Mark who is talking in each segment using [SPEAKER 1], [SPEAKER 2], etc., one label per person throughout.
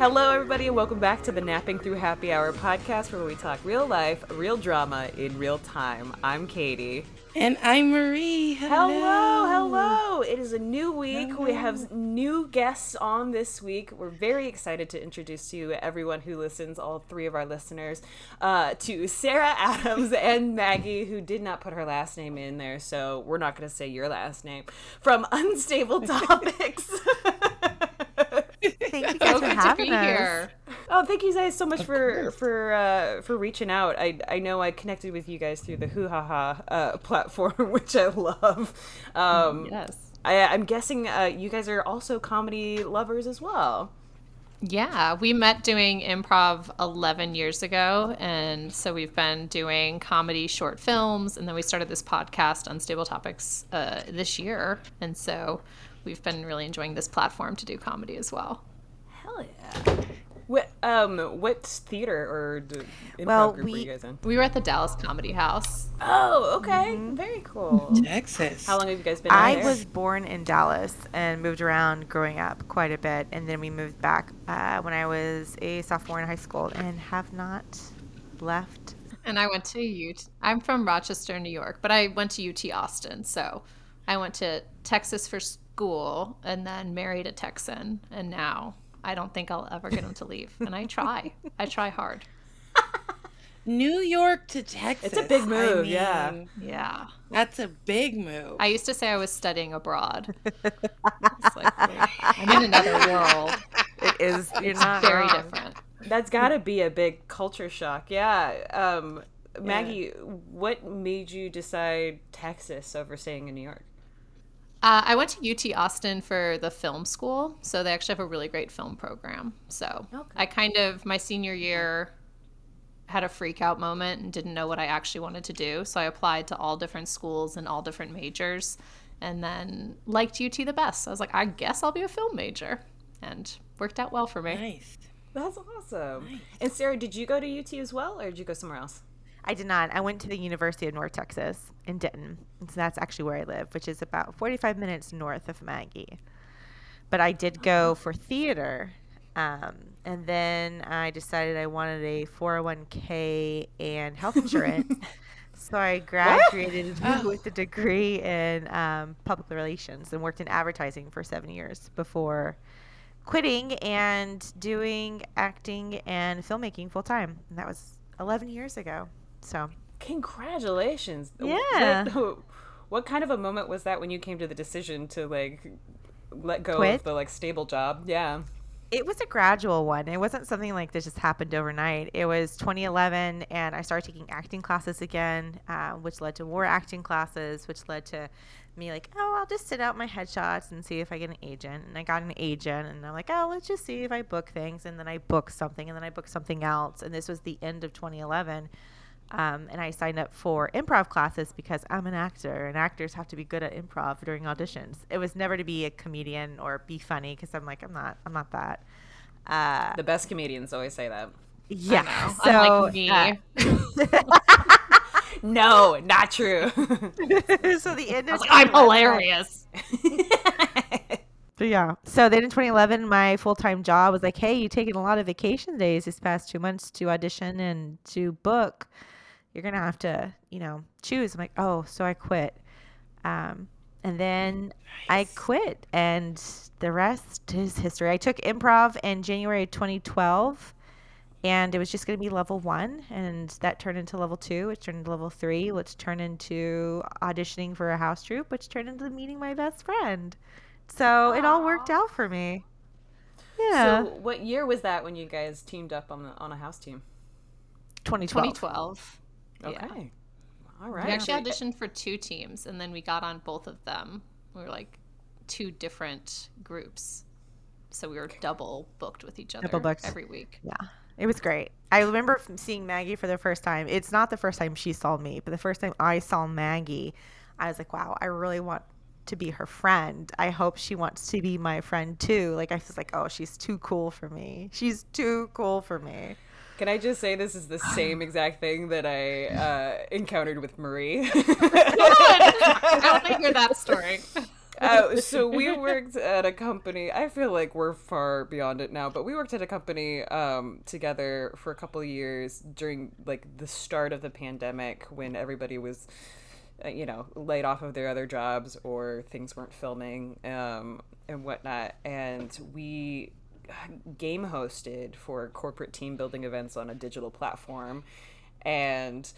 [SPEAKER 1] Hello, everybody, and welcome back to the Napping Through Happy Hour podcast where we talk real life, real drama in real time. I'm Katie.
[SPEAKER 2] And I'm Marie.
[SPEAKER 1] Hello, hello. hello. It is a new week. Hello. We have new guests on this week. We're very excited to introduce to you everyone who listens, all three of our listeners, uh, to Sarah Adams and Maggie, who did not put her last name in there, so we're not going to say your last name, from Unstable Topics.
[SPEAKER 3] Thank you guys so for having us. Here.
[SPEAKER 1] Oh, thank you guys so much of for course. for uh, for reaching out. I I know I connected with you guys through the Hoo Ha Ha uh, platform, which I love. Um, yes. I, am guessing uh, you guys are also comedy lovers as well.
[SPEAKER 3] Yeah, we met doing improv 11 years ago. And so we've been doing comedy short films. And then we started this podcast, Unstable Topics, uh, this year. And so we've been really enjoying this platform to do comedy as well.
[SPEAKER 1] Hell yeah. What um what theater or improv well, group we, were you guys in?
[SPEAKER 3] We were at the Dallas Comedy House.
[SPEAKER 1] Oh, okay. Mm-hmm. Very cool.
[SPEAKER 2] Texas.
[SPEAKER 1] How long have you guys been
[SPEAKER 4] I
[SPEAKER 1] there?
[SPEAKER 4] was born in Dallas and moved around growing up quite a bit and then we moved back uh, when I was a sophomore in high school and have not left.
[SPEAKER 3] And I went to UT. I'm from Rochester, New York, but I went to UT Austin. So I went to Texas for school and then married a Texan and now I don't think I'll ever get him to leave. And I try. I try hard.
[SPEAKER 2] New York to Texas.
[SPEAKER 1] It's a big move, I mean,
[SPEAKER 3] yeah. Yeah.
[SPEAKER 2] That's a big move.
[SPEAKER 3] I used to say I was studying abroad. like, I'm in another world.
[SPEAKER 4] It is. You're
[SPEAKER 3] it's
[SPEAKER 4] not
[SPEAKER 3] very
[SPEAKER 4] wrong.
[SPEAKER 3] different.
[SPEAKER 1] That's got to be a big culture shock. Yeah. Um, Maggie, yeah. what made you decide Texas over staying in New York?
[SPEAKER 3] Uh, I went to UT Austin for the film school, so they actually have a really great film program. So okay. I kind of my senior year had a freak out moment and didn't know what I actually wanted to do. So I applied to all different schools and all different majors, and then liked UT the best. So I was like, I guess I'll be a film major, and worked out well for me.
[SPEAKER 2] Nice.
[SPEAKER 1] That's awesome. Nice. And Sarah, did you go to UT as well, or did you go somewhere else?
[SPEAKER 4] I did not. I went to the University of North Texas in Denton. So that's actually where I live, which is about 45 minutes north of Maggie. But I did go for theater. Um, and then I decided I wanted a 401k and health insurance. so I graduated oh. with a degree in um, public relations and worked in advertising for seven years before quitting and doing acting and filmmaking full time. And that was 11 years ago. So
[SPEAKER 1] congratulations.
[SPEAKER 4] Yeah.
[SPEAKER 1] What, what, kind of a moment was that when you came to the decision to like let go
[SPEAKER 4] Quit?
[SPEAKER 1] of the like stable job? Yeah.
[SPEAKER 4] It was a gradual one. It wasn't something like this just happened overnight. It was 2011, and I started taking acting classes again, uh, which led to more acting classes, which led to me like, oh, I'll just sit out my headshots and see if I get an agent. And I got an agent, and I'm like, oh, let's just see if I book things. And then I booked something, and then I booked something else. And this was the end of 2011. Um, and I signed up for improv classes because I'm an actor, and actors have to be good at improv during auditions. It was never to be a comedian or be funny because I'm like I'm not I'm not that.
[SPEAKER 1] Uh, the best comedians always say that.
[SPEAKER 4] Yeah.
[SPEAKER 3] So Unlike me. Uh,
[SPEAKER 1] no, not true.
[SPEAKER 4] so the end of
[SPEAKER 3] like, I'm hilarious.
[SPEAKER 4] So yeah. So then in 2011, my full time job was like, hey, you taking a lot of vacation days this past two months to audition and to book you're gonna have to, you know, choose. I'm like, oh, so I quit. Um, and then nice. I quit, and the rest is history. I took improv in January 2012, and it was just going to be level one, and that turned into level two, which turned into level three, which turned into auditioning for a house troupe, which turned into meeting my best friend. So Aww. it all worked out for me.
[SPEAKER 1] Yeah. So what year was that when you guys teamed up on the on a house team?
[SPEAKER 4] 2012.
[SPEAKER 3] 2012.
[SPEAKER 1] Okay. Yeah. All right.
[SPEAKER 3] We actually auditioned for two teams and then we got on both of them. We were like two different groups. So we were double booked with each other double booked. every week.
[SPEAKER 4] Yeah. It was great. I remember seeing Maggie for the first time. It's not the first time she saw me, but the first time I saw Maggie, I was like, wow, I really want to be her friend. I hope she wants to be my friend too. Like I was like, oh, she's too cool for me. She's too cool for me.
[SPEAKER 1] Can I just say this is the same exact thing that I uh, encountered with Marie? I
[SPEAKER 3] don't think hear that story.
[SPEAKER 1] uh, so we worked at a company. I feel like we're far beyond it now, but we worked at a company um, together for a couple of years during like the start of the pandemic when everybody was, uh, you know, laid off of their other jobs or things weren't filming um, and whatnot. And we game hosted for corporate team building events on a digital platform, and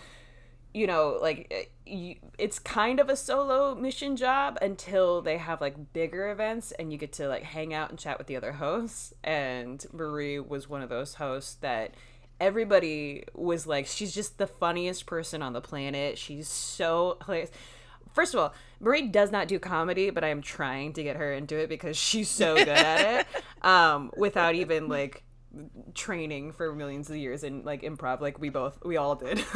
[SPEAKER 1] you know, like eh, it's kind of a solo mission job until they have like bigger events and you get to like hang out and chat with the other hosts. And Marie was one of those hosts that everybody was like, she's just the funniest person on the planet. She's so hilarious. First of all, Marie does not do comedy, but I am trying to get her into it because she's so good at it. Um, without even like training for millions of years in like improv like we both we all did.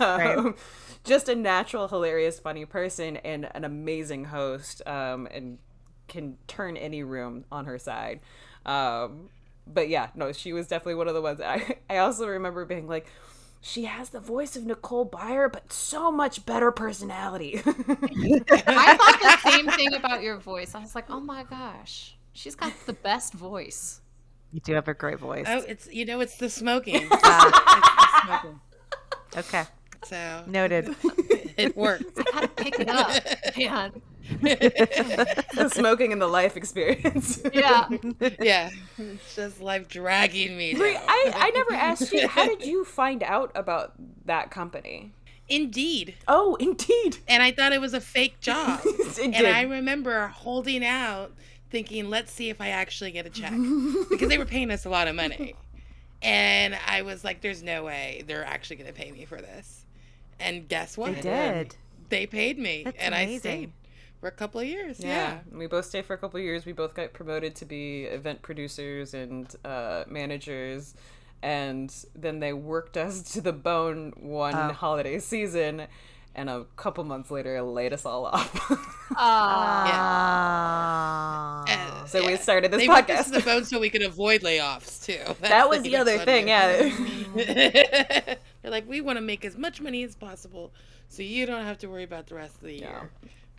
[SPEAKER 1] Um, just a natural hilarious funny person and an amazing host um, and can turn any room on her side. Um, but yeah no she was definitely one of the ones. I, I also remember being like she has the voice of Nicole Byer, but so much better personality.
[SPEAKER 3] I thought the same thing about your voice. I was like, oh my gosh, she's got the best voice.
[SPEAKER 4] You do have a great voice.
[SPEAKER 2] Oh, it's you know it's the smoking. it's the
[SPEAKER 4] smoking. Okay.
[SPEAKER 2] So
[SPEAKER 4] noted.
[SPEAKER 2] it works.
[SPEAKER 3] I gotta pick it up, man.
[SPEAKER 1] the smoking and the life experience.
[SPEAKER 3] Yeah.
[SPEAKER 2] Yeah. It's just life dragging me.
[SPEAKER 1] Wait, I, I never asked you, how did you find out about that company?
[SPEAKER 2] Indeed.
[SPEAKER 1] Oh, indeed.
[SPEAKER 2] And I thought it was a fake job. and
[SPEAKER 1] did.
[SPEAKER 2] I remember holding out thinking, let's see if I actually get a check. because they were paying us a lot of money. And I was like, there's no way they're actually going to pay me for this. And guess what?
[SPEAKER 4] They did.
[SPEAKER 2] They paid me.
[SPEAKER 4] That's
[SPEAKER 2] and
[SPEAKER 4] amazing.
[SPEAKER 2] I stayed for a couple of years.
[SPEAKER 1] Yeah.
[SPEAKER 2] Yeah.
[SPEAKER 1] We both stayed for a couple of years. We both got promoted to be event producers and uh, managers. And then they worked us to the bone one
[SPEAKER 4] Oh.
[SPEAKER 1] holiday season. And a couple months later, laid us all off.
[SPEAKER 4] Ah.
[SPEAKER 2] Uh,
[SPEAKER 1] so we started this
[SPEAKER 2] They worked us
[SPEAKER 1] podcast.
[SPEAKER 2] to the bone so we could avoid layoffs too. That's
[SPEAKER 1] that was
[SPEAKER 2] like
[SPEAKER 1] the other thing, yeah.
[SPEAKER 2] They're like, we want to make as much money as possible, so you don't have to worry about the rest of the year.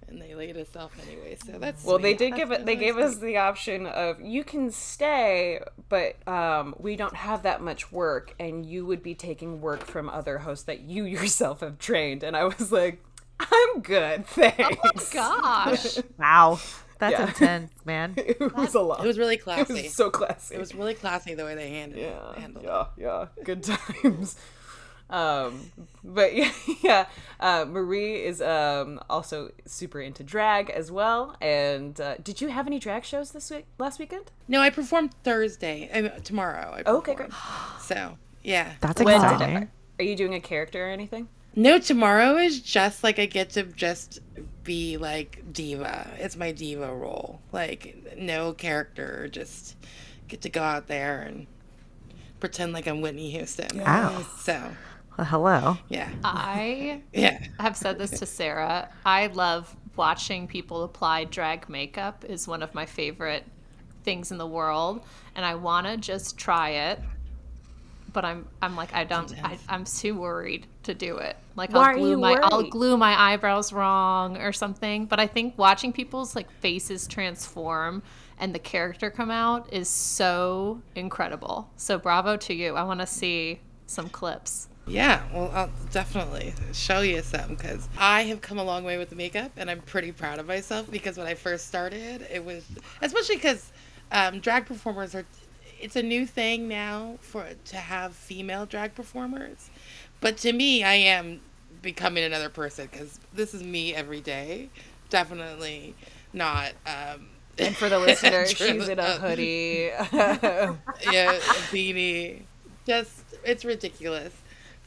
[SPEAKER 2] And they laid us off anyway, so that's
[SPEAKER 1] Well, they
[SPEAKER 2] sweet.
[SPEAKER 1] did give it. They gave us the option of you can stay, but um, we don't have that much work, and you would be taking work from other hosts that you yourself have trained. And I was like, I'm good, thanks.
[SPEAKER 3] Oh my gosh.
[SPEAKER 4] Wow. That's
[SPEAKER 1] Yeah.
[SPEAKER 4] intense, man.
[SPEAKER 1] it was a lot.
[SPEAKER 2] It was really
[SPEAKER 1] It
[SPEAKER 2] classy.
[SPEAKER 1] was so classy.
[SPEAKER 2] It was really classy the way they handled
[SPEAKER 1] yeah,
[SPEAKER 2] handled it.
[SPEAKER 1] yeah, yeah. Good times. Um, but yeah, yeah. Uh, Marie is um also super into drag as well. And uh, did you have any drag shows this week? Last weekend?
[SPEAKER 2] No, I performed Thursday. I, tomorrow. I
[SPEAKER 1] Okay,
[SPEAKER 2] great. So yeah.
[SPEAKER 4] That's
[SPEAKER 1] When did
[SPEAKER 4] exciting.
[SPEAKER 1] it- Are you doing a character or anything?
[SPEAKER 2] No, tomorrow is just like I get to just be like diva. It's my diva role. Like no character, just get to go out there and pretend like I'm Whitney Houston.
[SPEAKER 4] Wow.
[SPEAKER 2] So
[SPEAKER 4] Well, hello.
[SPEAKER 2] yeah,
[SPEAKER 3] I
[SPEAKER 2] yeah.
[SPEAKER 3] have said this to Sarah. I love watching people apply drag makeup is one of my favorite things in the world, and I want to just try it. But I'm I'm like I don't I, I'm too worried to do it. Like
[SPEAKER 1] Why
[SPEAKER 3] I'll
[SPEAKER 1] are
[SPEAKER 3] glue
[SPEAKER 1] you
[SPEAKER 3] my I'll glue my eyebrows wrong or something. But I think watching people's like faces transform and the character come out is so incredible. So bravo to you. I want to see some clips.
[SPEAKER 2] Yeah, well, I'll definitely show you some because I have come a long way with the makeup, and I'm pretty proud of myself. Because when I first started, it was especially because um, drag performers are. It's a new thing now for to have female drag performers, but to me, I am becoming another person because this is me every day. Definitely not. Um,
[SPEAKER 1] And for the listener, she's in a hoodie.
[SPEAKER 2] yeah, a beanie. Just it's ridiculous.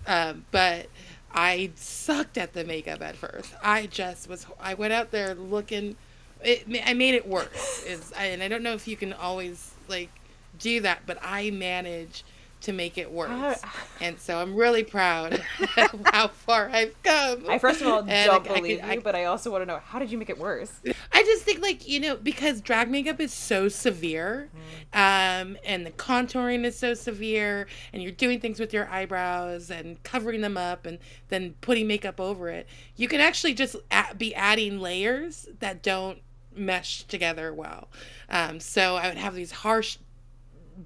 [SPEAKER 2] Um, but I sucked at the makeup at first. I just was. I went out there looking. It, I made it worse. Is and I don't know if you can always like do that, but I manage to make it worse. And so I'm really proud of how far I've come.
[SPEAKER 1] I first of all
[SPEAKER 2] And
[SPEAKER 1] don't
[SPEAKER 2] I- I
[SPEAKER 1] believe
[SPEAKER 2] could-
[SPEAKER 1] you,
[SPEAKER 2] I-
[SPEAKER 1] but I also want to know how did you make it worse?
[SPEAKER 2] I just think like you know because drag makeup is so severe, um, and the contouring is so severe, and you're doing things with your eyebrows and covering them up, and then putting makeup over it. You can actually just be adding layers that don't mesh together well. Um, so I would have these harsh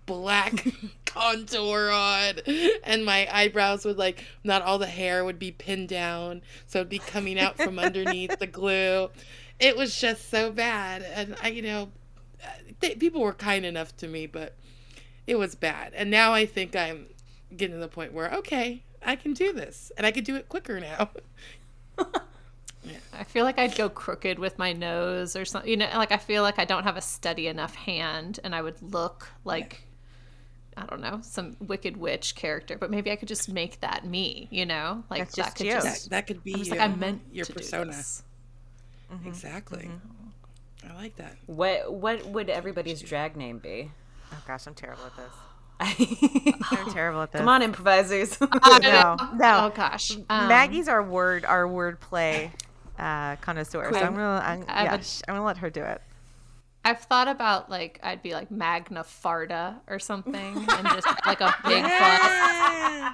[SPEAKER 2] black contour on. And my eyebrows would like not all the hair would be pinned down so it'd be coming out from underneath the glue. It was just so bad. And i you know people were kind enough to me but it was bad. And now i think i'm getting to the point where okay i can do this and i can do it quicker now
[SPEAKER 3] I feel like I'd go crooked with my nose or something. You know, like I feel like I don't have a steady enough hand, and I would look like I don't know some wicked witch character. But maybe I could just make that me. You know, like
[SPEAKER 4] That's
[SPEAKER 3] that
[SPEAKER 4] just
[SPEAKER 3] could
[SPEAKER 4] you.
[SPEAKER 3] just.
[SPEAKER 2] that, that could be
[SPEAKER 3] I
[SPEAKER 2] you,
[SPEAKER 3] like, I meant
[SPEAKER 2] your
[SPEAKER 3] to do
[SPEAKER 2] persona
[SPEAKER 3] this.
[SPEAKER 2] exactly i like that
[SPEAKER 1] What what would everybody's drag name be?
[SPEAKER 4] Oh gosh, I'm terrible at this. I'm terrible at this.
[SPEAKER 1] Come on, improvisers.
[SPEAKER 4] No, no.
[SPEAKER 3] Oh gosh, um,
[SPEAKER 4] Maggie's our word, our word play uh, connoisseur. So I'm gonna, I'm,
[SPEAKER 3] I
[SPEAKER 4] yeah,
[SPEAKER 3] would-
[SPEAKER 4] sh- I'm gonna let her do it.
[SPEAKER 3] I've thought about like I'd be like Magna Farda or something, and just like a big butt,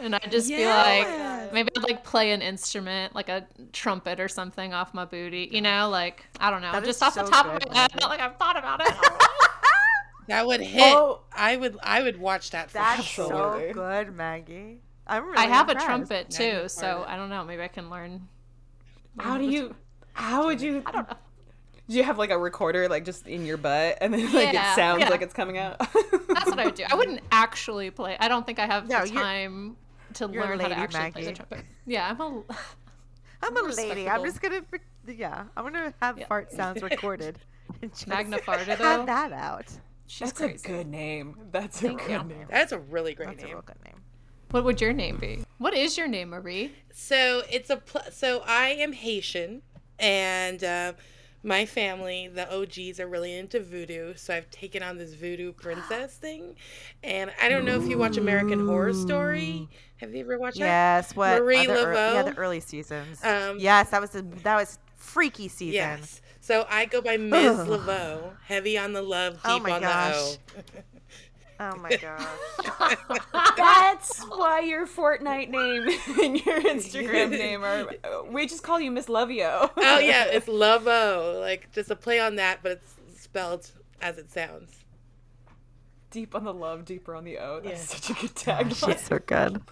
[SPEAKER 3] and I'd just be like, maybe I'd like play an instrument, like a trumpet or something off my booty, you know, like I don't know,
[SPEAKER 4] That
[SPEAKER 3] just
[SPEAKER 4] is
[SPEAKER 3] off the top
[SPEAKER 4] good,
[SPEAKER 3] of my head, not like I've thought about it.
[SPEAKER 2] That would hit.
[SPEAKER 1] Oh.
[SPEAKER 2] I would. I would watch that. For
[SPEAKER 4] That's
[SPEAKER 2] sure.
[SPEAKER 1] Absolutely.
[SPEAKER 4] so good, Maggie. I'm really
[SPEAKER 3] I have a trumpet too,
[SPEAKER 2] Magna
[SPEAKER 3] so
[SPEAKER 2] Farda.
[SPEAKER 3] I don't know, maybe I can learn.
[SPEAKER 1] How do you? How would you? I don't know. Do you have like a recorder like just in your butt and then like
[SPEAKER 3] Yeah,
[SPEAKER 1] it sounds
[SPEAKER 3] yeah.
[SPEAKER 1] like it's coming out?
[SPEAKER 3] That's what I would do. I wouldn't actually play. I don't think I have
[SPEAKER 4] No,
[SPEAKER 3] the time to learn how to
[SPEAKER 4] lady,
[SPEAKER 3] actually play the trumpet. Yeah, I'm a.
[SPEAKER 4] I'm a lady. I'm just gonna, yeah, I'm gonna have
[SPEAKER 3] Yeah.
[SPEAKER 4] fart sounds recorded. and
[SPEAKER 3] Magna Farda, though?
[SPEAKER 4] Have that out.
[SPEAKER 3] She's
[SPEAKER 1] That's
[SPEAKER 3] crazy.
[SPEAKER 1] a good name. That's a
[SPEAKER 3] Thank
[SPEAKER 1] good
[SPEAKER 3] you.
[SPEAKER 1] name.
[SPEAKER 2] That's a really great
[SPEAKER 4] That's a real good name.
[SPEAKER 3] What would your name be? What is your name, Marie?
[SPEAKER 2] So it's a. Pl- so I am Haitian, and uh, my family, the OGs, are really into voodoo. So I've taken on this voodoo princess thing, and I don't know if you watch American Horror Story. Have you ever watched that?
[SPEAKER 4] Yes, what
[SPEAKER 2] Marie
[SPEAKER 4] other ear- yeah, the early seasons.
[SPEAKER 2] Um,
[SPEAKER 4] yes, that was a, that was freaky season.
[SPEAKER 2] Yes. So I go by Ms. Laveau, heavy on the love, deep
[SPEAKER 4] Oh my
[SPEAKER 2] on
[SPEAKER 4] gosh.
[SPEAKER 2] the O.
[SPEAKER 4] Oh my gosh.
[SPEAKER 1] That's why your Fortnite name and your Instagram name are. We just call you Miss Lovio.
[SPEAKER 2] Oh yeah, it's Lovo, like just a play on that, but it's spelled as it sounds.
[SPEAKER 1] Deep on the love, deeper on the O. That's
[SPEAKER 2] Yeah.
[SPEAKER 1] such a good oh, tagline.
[SPEAKER 4] She's so good.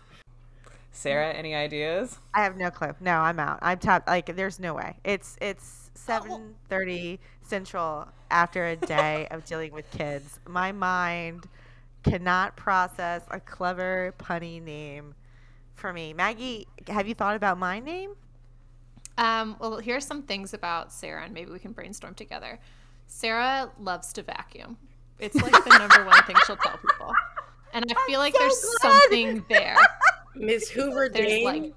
[SPEAKER 1] Sarah, any ideas?
[SPEAKER 4] I have no clue. No, I'm out. I'm tapped. Like, there's no way. It's it's 7:30 Central after a day of dealing with kids. My mind cannot process a clever punny name for me. Maggie, have you thought about my name?
[SPEAKER 3] Um, well, here's some things about Sarah, and maybe we can brainstorm together. Sarah loves to vacuum. It's like the number one thing she'll tell people. And I feel like
[SPEAKER 4] so
[SPEAKER 3] there's
[SPEAKER 4] glad.
[SPEAKER 3] something there.
[SPEAKER 2] Miss Hoover
[SPEAKER 3] There's
[SPEAKER 2] Dame.
[SPEAKER 3] like,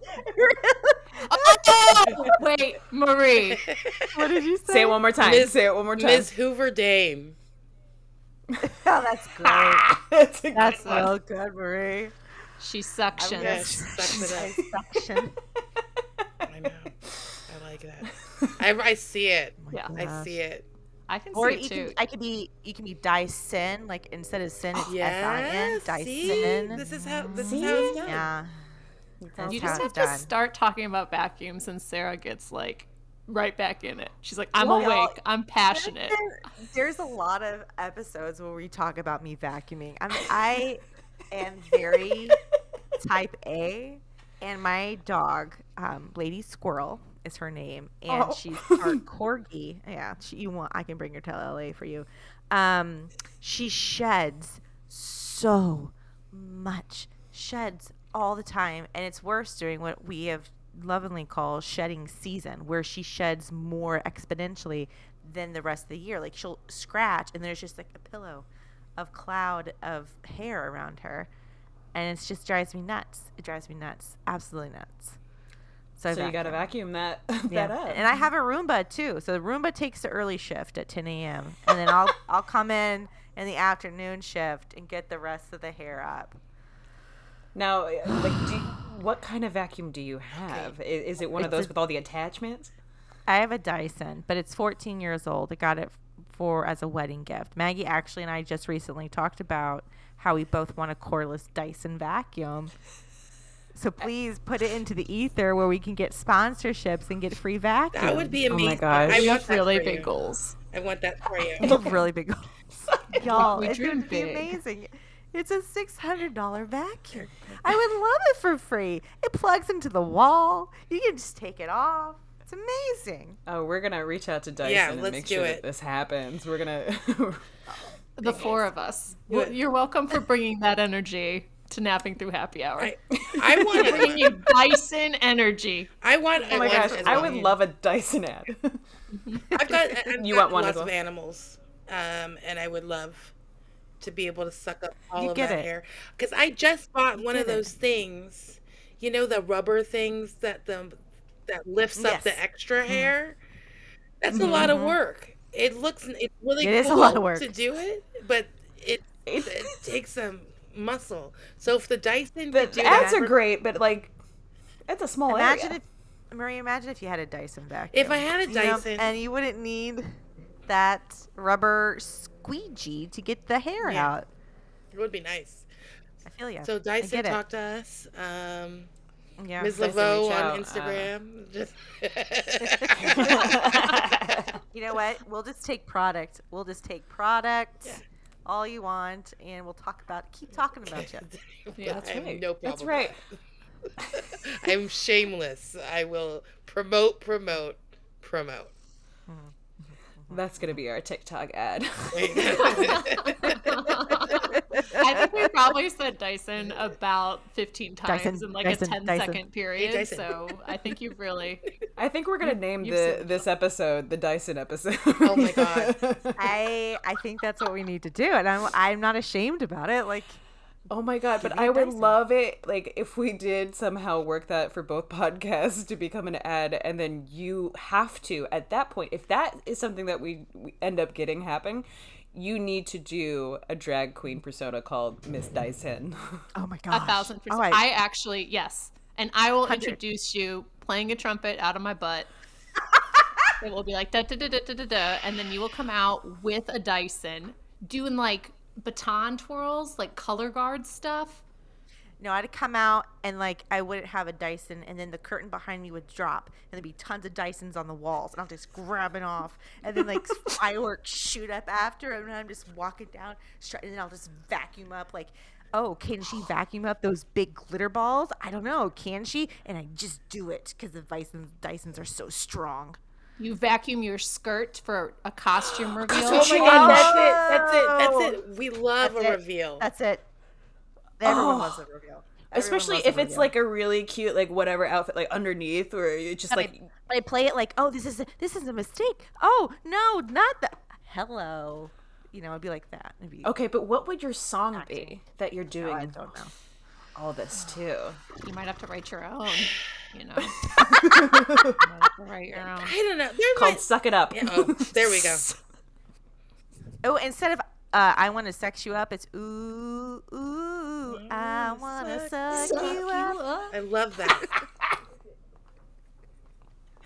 [SPEAKER 3] oh, wait, Marie.
[SPEAKER 4] What did you say?
[SPEAKER 1] Say it one more time.
[SPEAKER 2] Miss-
[SPEAKER 1] Say it one more time.
[SPEAKER 2] Miss Hoover Dame.
[SPEAKER 4] Oh, that's great.
[SPEAKER 1] That's a good
[SPEAKER 4] That's
[SPEAKER 1] one.
[SPEAKER 4] real good, Marie.
[SPEAKER 3] She suctions.
[SPEAKER 2] Yes, sucks it up.
[SPEAKER 4] Suction.
[SPEAKER 2] I know. I like that. I, I see it.
[SPEAKER 3] Oh yeah,
[SPEAKER 2] I see it.
[SPEAKER 3] I can
[SPEAKER 4] Or
[SPEAKER 3] see it too.
[SPEAKER 4] can, I could be, you can be Dyson, like instead of sin, it's
[SPEAKER 2] Yeah.
[SPEAKER 4] S-I-N,
[SPEAKER 2] See?
[SPEAKER 4] Dyson.
[SPEAKER 2] This is how this is how it's done.
[SPEAKER 4] Yeah. That's
[SPEAKER 3] you just have
[SPEAKER 4] it's
[SPEAKER 3] to start talking about vacuums, and Sarah gets like right back in it. She's like, "I'm
[SPEAKER 4] Well,
[SPEAKER 3] awake. I'm passionate."
[SPEAKER 4] There- there's a lot of episodes where we talk about me vacuuming. I mean, I am very type A, and my dog, um, Lady Squirrel, is her name, and
[SPEAKER 1] Oh.
[SPEAKER 4] she's our corgi. Yeah, she, you want? I can bring her to LA for you. Um, she sheds so much, sheds all the time, and it's worse during what we have lovingly call shedding season, where she sheds more exponentially than the rest of the year. Like she'll scratch, and there's just like a pillow of cloud of hair around her, and it just drives me nuts. It drives me nuts, absolutely nuts. So,
[SPEAKER 1] So you got to
[SPEAKER 4] vacuum.
[SPEAKER 1] that
[SPEAKER 4] Yeah.
[SPEAKER 1] that up.
[SPEAKER 4] And I have a Roomba too. So the Roomba takes the early shift at 10 a.m. and then I'll I'll come in in the afternoon shift and get the rest of the hair up.
[SPEAKER 1] Now, uh, like, do you, what kind of vacuum do you have? I- Is, it one of those
[SPEAKER 4] a-
[SPEAKER 1] with all the attachments?
[SPEAKER 4] I have a Dyson, but it's 14 years old. I got it for as a wedding gift. Maggie actually and I just recently talked about how we both want a cordless Dyson vacuum. So please put it into the ether where we can get sponsorships and get free vacuums.
[SPEAKER 2] That would be
[SPEAKER 1] Oh my
[SPEAKER 2] amazing.
[SPEAKER 1] gosh.
[SPEAKER 2] I want that
[SPEAKER 3] really
[SPEAKER 2] for
[SPEAKER 3] big
[SPEAKER 2] you.
[SPEAKER 3] goals.
[SPEAKER 2] I want that for you.
[SPEAKER 4] It's a really big goals. Y'all,
[SPEAKER 3] We
[SPEAKER 4] it's
[SPEAKER 3] dream
[SPEAKER 4] gonna be
[SPEAKER 3] big.
[SPEAKER 4] amazing. It's a six hundred dollar vacuum. I would love it for free. It plugs into the wall. You can just take it off. It's amazing.
[SPEAKER 1] Oh, we're gonna reach out to Dyson
[SPEAKER 2] Yeah,
[SPEAKER 1] and make sure
[SPEAKER 2] it.
[SPEAKER 1] that this happens. We're gonna.
[SPEAKER 3] The four of us. Well. You're welcome for bringing that energy to napping through happy hour.
[SPEAKER 2] I, I want
[SPEAKER 3] bring you Dyson energy.
[SPEAKER 2] I want.
[SPEAKER 1] oh my gosh, I would love a Dyson ad.
[SPEAKER 2] I've got. I've
[SPEAKER 1] You
[SPEAKER 2] got
[SPEAKER 1] want one as
[SPEAKER 2] lots
[SPEAKER 1] well?
[SPEAKER 2] of animals, um, and I would love to be able to suck up all
[SPEAKER 4] You
[SPEAKER 2] of
[SPEAKER 4] get
[SPEAKER 2] that
[SPEAKER 4] it.
[SPEAKER 2] hair. Because I just bought one of
[SPEAKER 4] get it.
[SPEAKER 2] those things, you know, the rubber things that the that lifts up the extra mm-hmm. hair. That's a lot of mm-hmm. work. It looks. It's really
[SPEAKER 4] It is a lot of work.
[SPEAKER 2] to do it, but it it, takes some muscle. So if the Dyson
[SPEAKER 1] The
[SPEAKER 2] could do
[SPEAKER 1] ads
[SPEAKER 2] that,
[SPEAKER 1] are great, but like, it's a small
[SPEAKER 4] Imagine
[SPEAKER 1] area.
[SPEAKER 4] if Marie, imagine if you had a Dyson vacuum.
[SPEAKER 2] If I had a
[SPEAKER 4] you know,
[SPEAKER 2] Dyson-
[SPEAKER 4] and you wouldn't need that rubber squeegee to get the hair
[SPEAKER 2] Yeah.
[SPEAKER 4] out.
[SPEAKER 2] it would be nice.
[SPEAKER 4] I feel you.
[SPEAKER 2] So Dyson, talked to us. Um,
[SPEAKER 4] Yeah.
[SPEAKER 2] Ms.
[SPEAKER 1] Dyson,
[SPEAKER 2] Laveau on
[SPEAKER 1] out, uh,
[SPEAKER 2] Instagram. Just
[SPEAKER 4] You know what? We'll just take product. We'll just take product.
[SPEAKER 2] Yeah.
[SPEAKER 4] All you want, and we'll talk about. Keep talking about you.
[SPEAKER 3] Yeah, that's
[SPEAKER 1] right.
[SPEAKER 2] no problem.
[SPEAKER 1] That's right.
[SPEAKER 2] that. I'm shameless. I will promote, promote, promote.
[SPEAKER 1] That's gonna be our TikTok ad.
[SPEAKER 3] I think we probably said Dyson about 15 times
[SPEAKER 4] Dyson,
[SPEAKER 3] in like
[SPEAKER 4] Dyson,
[SPEAKER 3] a 10
[SPEAKER 4] Dyson.
[SPEAKER 3] second period.
[SPEAKER 2] Dyson.
[SPEAKER 3] so I think you've really.
[SPEAKER 1] I think we're gonna name the
[SPEAKER 3] seen
[SPEAKER 1] this episode the Dyson episode.
[SPEAKER 2] Oh my God.
[SPEAKER 4] I I think that's what we need to do, and I'm I'm not ashamed about it. Like
[SPEAKER 1] Oh my god, but I would love it like if we did somehow work that for both podcasts to become an ad and then you have to at that point if that is something that we, we end up getting happen, you need to do a drag queen persona called Miss Dyson.
[SPEAKER 4] oh my god.
[SPEAKER 3] A thousand percent.
[SPEAKER 4] Oh, I-
[SPEAKER 3] I actually, yes. And I will
[SPEAKER 4] Hundred.
[SPEAKER 3] introduce you playing a trumpet out of my butt. it will be like da da da da da da da, and then you will come out with a Dyson doing like baton twirls, like color guard stuff.
[SPEAKER 4] No, I'd come out and like I wouldn't have a Dyson, and then the curtain behind me would drop, and there'd be tons of Dysons on the walls, and I'm just grabbing off, and then like fireworks shoot up after, and I'm just walking down, and then I'll just vacuum up like. Oh, can she vacuum up those big glitter balls? I don't know. Can she? And I just do it because the Dysons, Dysons are so strong.
[SPEAKER 3] You vacuum your skirt for a costume reveal.
[SPEAKER 2] Oh my God. That's it. That's it. That's it. We love
[SPEAKER 4] That's
[SPEAKER 2] a
[SPEAKER 4] it.
[SPEAKER 2] reveal.
[SPEAKER 4] That's it. Everyone
[SPEAKER 1] Oh.
[SPEAKER 4] loves a reveal. Everyone
[SPEAKER 1] Especially if it's like a really cute like whatever outfit like underneath where it's just like
[SPEAKER 4] I play it like, oh, this is a, this is a mistake. Oh no, not that. Hello, you know, it'd be like that. It'd be,
[SPEAKER 1] Okay, but what would your song be that you're oh, doing
[SPEAKER 4] I don't know.
[SPEAKER 1] All this too?
[SPEAKER 3] You might have to write your own. You know, you might have to write your own.
[SPEAKER 2] I don't know. There
[SPEAKER 1] Called
[SPEAKER 2] might.
[SPEAKER 1] Suck It Up.
[SPEAKER 2] Yeah, oh, there we go.
[SPEAKER 4] Oh, instead of uh, I want to sex you up, it's ooh ooh. I want to suck, you up.
[SPEAKER 2] I love that.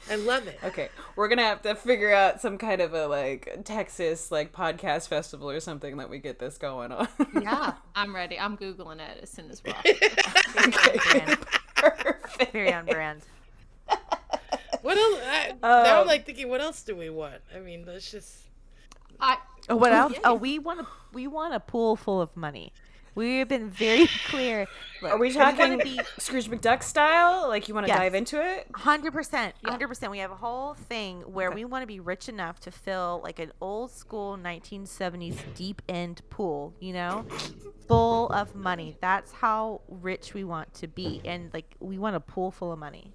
[SPEAKER 2] I love it.
[SPEAKER 1] Okay, we're gonna have to figure out some kind of a like Texas like podcast festival or something that we get this going on.
[SPEAKER 3] Yeah, I'm ready. I'm googling it as soon as we're off.
[SPEAKER 4] Brand.
[SPEAKER 1] Perfect.
[SPEAKER 4] Very on brand.
[SPEAKER 2] What else? I, now
[SPEAKER 1] Um,
[SPEAKER 2] I'm like thinking, what else do we want? I mean, let's just.
[SPEAKER 3] I
[SPEAKER 4] Oh, what else?
[SPEAKER 2] yeah.
[SPEAKER 4] Oh, we want a we want a pool full of money. We have been very clear. Look,
[SPEAKER 1] Are we
[SPEAKER 4] wanna
[SPEAKER 1] talking
[SPEAKER 4] be
[SPEAKER 1] Scrooge McDuck style? Like you want to
[SPEAKER 4] Yes.
[SPEAKER 1] dive into it?
[SPEAKER 4] Hundred percent, hundred percent. We have a whole thing where we want to be rich enough to fill like an old school 1970s deep end pool. You know, full of money. That's how rich we want to be, and like we want a pool full of money.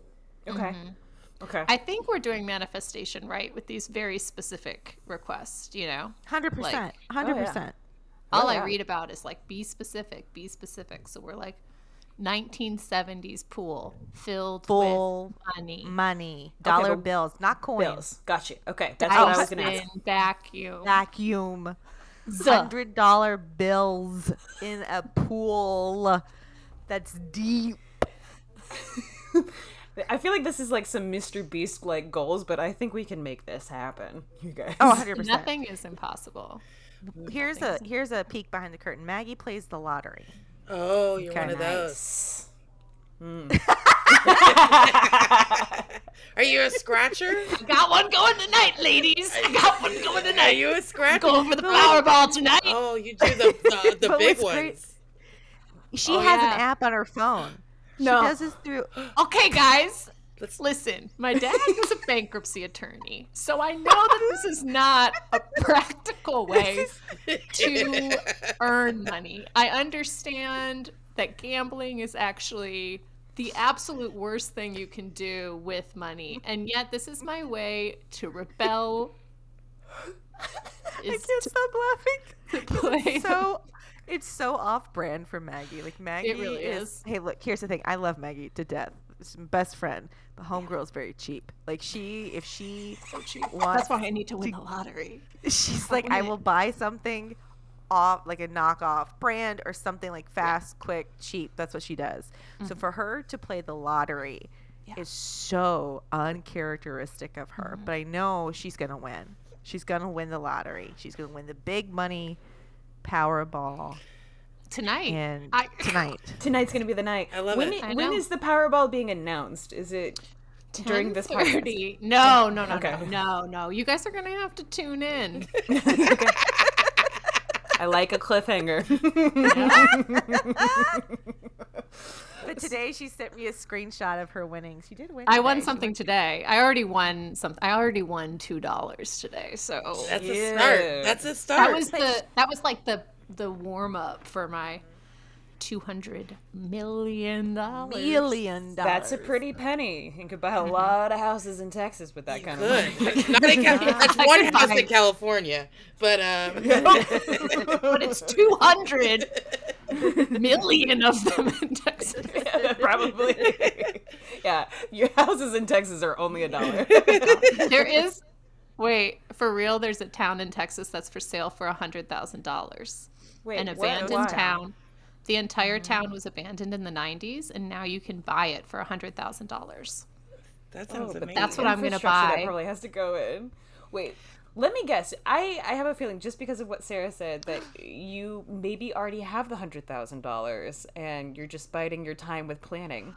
[SPEAKER 1] Okay. Mm-hmm. Okay.
[SPEAKER 3] I think we're doing manifestation right with these very specific requests. You know,
[SPEAKER 4] Hundred percent,
[SPEAKER 3] Like-
[SPEAKER 4] hundred
[SPEAKER 1] Oh, yeah.
[SPEAKER 4] Percent.
[SPEAKER 3] all
[SPEAKER 1] Oh,
[SPEAKER 3] I read about is like be specific, be specific. So we're like 1970s pool filled
[SPEAKER 4] Full
[SPEAKER 3] with money.
[SPEAKER 4] money, dollar
[SPEAKER 1] but-
[SPEAKER 4] bills, not coins.
[SPEAKER 1] Bills. Got you. Okay. That's what I was gonna ask.
[SPEAKER 3] Vacuum.
[SPEAKER 4] Vacuum. Hundred dollar bills in a pool that's deep.
[SPEAKER 1] I feel like this is like some Mr. Beast like goals, but I think we can make this happen. You guys.
[SPEAKER 4] Oh, 100 percent.
[SPEAKER 3] Nothing is impossible.
[SPEAKER 4] Here's a here's a peek behind the curtain. Maggie plays the lottery.
[SPEAKER 2] Oh, you're
[SPEAKER 4] Okay.
[SPEAKER 2] one of those.
[SPEAKER 1] Nice. Hmm.
[SPEAKER 2] Are you a scratcher?
[SPEAKER 3] Got one going tonight, ladies. I got one going tonight.
[SPEAKER 2] Are you a scratcher?
[SPEAKER 3] Going for the Powerball tonight.
[SPEAKER 2] Oh, you do the the, the big
[SPEAKER 4] what's great-
[SPEAKER 2] ones.
[SPEAKER 4] She
[SPEAKER 3] Oh,
[SPEAKER 4] has
[SPEAKER 3] yeah.
[SPEAKER 4] an app on her phone.
[SPEAKER 1] No.
[SPEAKER 4] She does this through.
[SPEAKER 3] Okay, guys.
[SPEAKER 2] Let's
[SPEAKER 3] Listen, my dad was a bankruptcy attorney, so I know that this is not a practical way to earn money. I understand that gambling is actually the absolute worst thing you can do with money, and yet this is my way to rebel.
[SPEAKER 4] I can't
[SPEAKER 3] to,
[SPEAKER 4] stop laughing.
[SPEAKER 3] play.
[SPEAKER 4] so it's so off-brand for Maggie. Like Maggie it
[SPEAKER 3] really is.
[SPEAKER 4] Hey, look, here's the thing. I love Maggie to death. She's my best friend. But homegirl's very cheap. Like she, if she wants,
[SPEAKER 3] That's why I need to win the lottery.
[SPEAKER 4] she's like, I will buy something off, like a knockoff brand or something like fast, quick, cheap. That's what she does. So mm-hmm. for her to play the lottery
[SPEAKER 3] Yeah.
[SPEAKER 4] is so uncharacteristic of her. Mm-hmm. But I know she's gonna win. She's gonna win the lottery. She's gonna win the big money Powerball
[SPEAKER 3] Tonight.
[SPEAKER 4] and
[SPEAKER 3] I-
[SPEAKER 4] tonight.
[SPEAKER 1] Tonight's gonna be the night.
[SPEAKER 2] I love
[SPEAKER 1] when
[SPEAKER 2] it.
[SPEAKER 1] i-
[SPEAKER 3] I
[SPEAKER 1] when
[SPEAKER 3] know.
[SPEAKER 1] is the Powerball being announced? Is it during this
[SPEAKER 3] party? No, no, no,
[SPEAKER 1] Okay.
[SPEAKER 3] no, no, no. You guys are gonna have to tune in.
[SPEAKER 1] I like a cliffhanger.
[SPEAKER 4] But today she sent me a screenshot of her winning. She did win.
[SPEAKER 3] I won
[SPEAKER 4] today. She
[SPEAKER 3] something today. I already won something. I already won two dollars today. So
[SPEAKER 2] That's a start. That's a start.
[SPEAKER 3] that was the that was like the the warm up for my two hundred million dollars.
[SPEAKER 4] million dollars.
[SPEAKER 1] That's a pretty penny. You could buy a lot of houses in Texas with that kind of money.
[SPEAKER 2] Not in Cal- that's one house
[SPEAKER 3] buy-
[SPEAKER 2] in California, but um,
[SPEAKER 3] but it's two hundred million of them in Texas.
[SPEAKER 1] Probably. yeah, your houses in Texas are only a dollar.
[SPEAKER 3] There is. Wait, for real? There's a town in Texas that's for sale for a hundred thousand dollars.
[SPEAKER 1] Wait,
[SPEAKER 3] An abandoned
[SPEAKER 1] Why?
[SPEAKER 3] town. The entire mm-hmm. town was abandoned in the '90s, and now you can buy it for a hundred thousand dollars.
[SPEAKER 2] that oh, sounds
[SPEAKER 1] but
[SPEAKER 2] amazing.
[SPEAKER 3] That's what I'm gonna
[SPEAKER 1] infrastructure
[SPEAKER 3] buy.
[SPEAKER 1] That probably has to go in. Wait, let me guess. I I have a feeling just because of what Sarah said that you maybe already have the hundred thousand dollars and you're just biding your time with planning.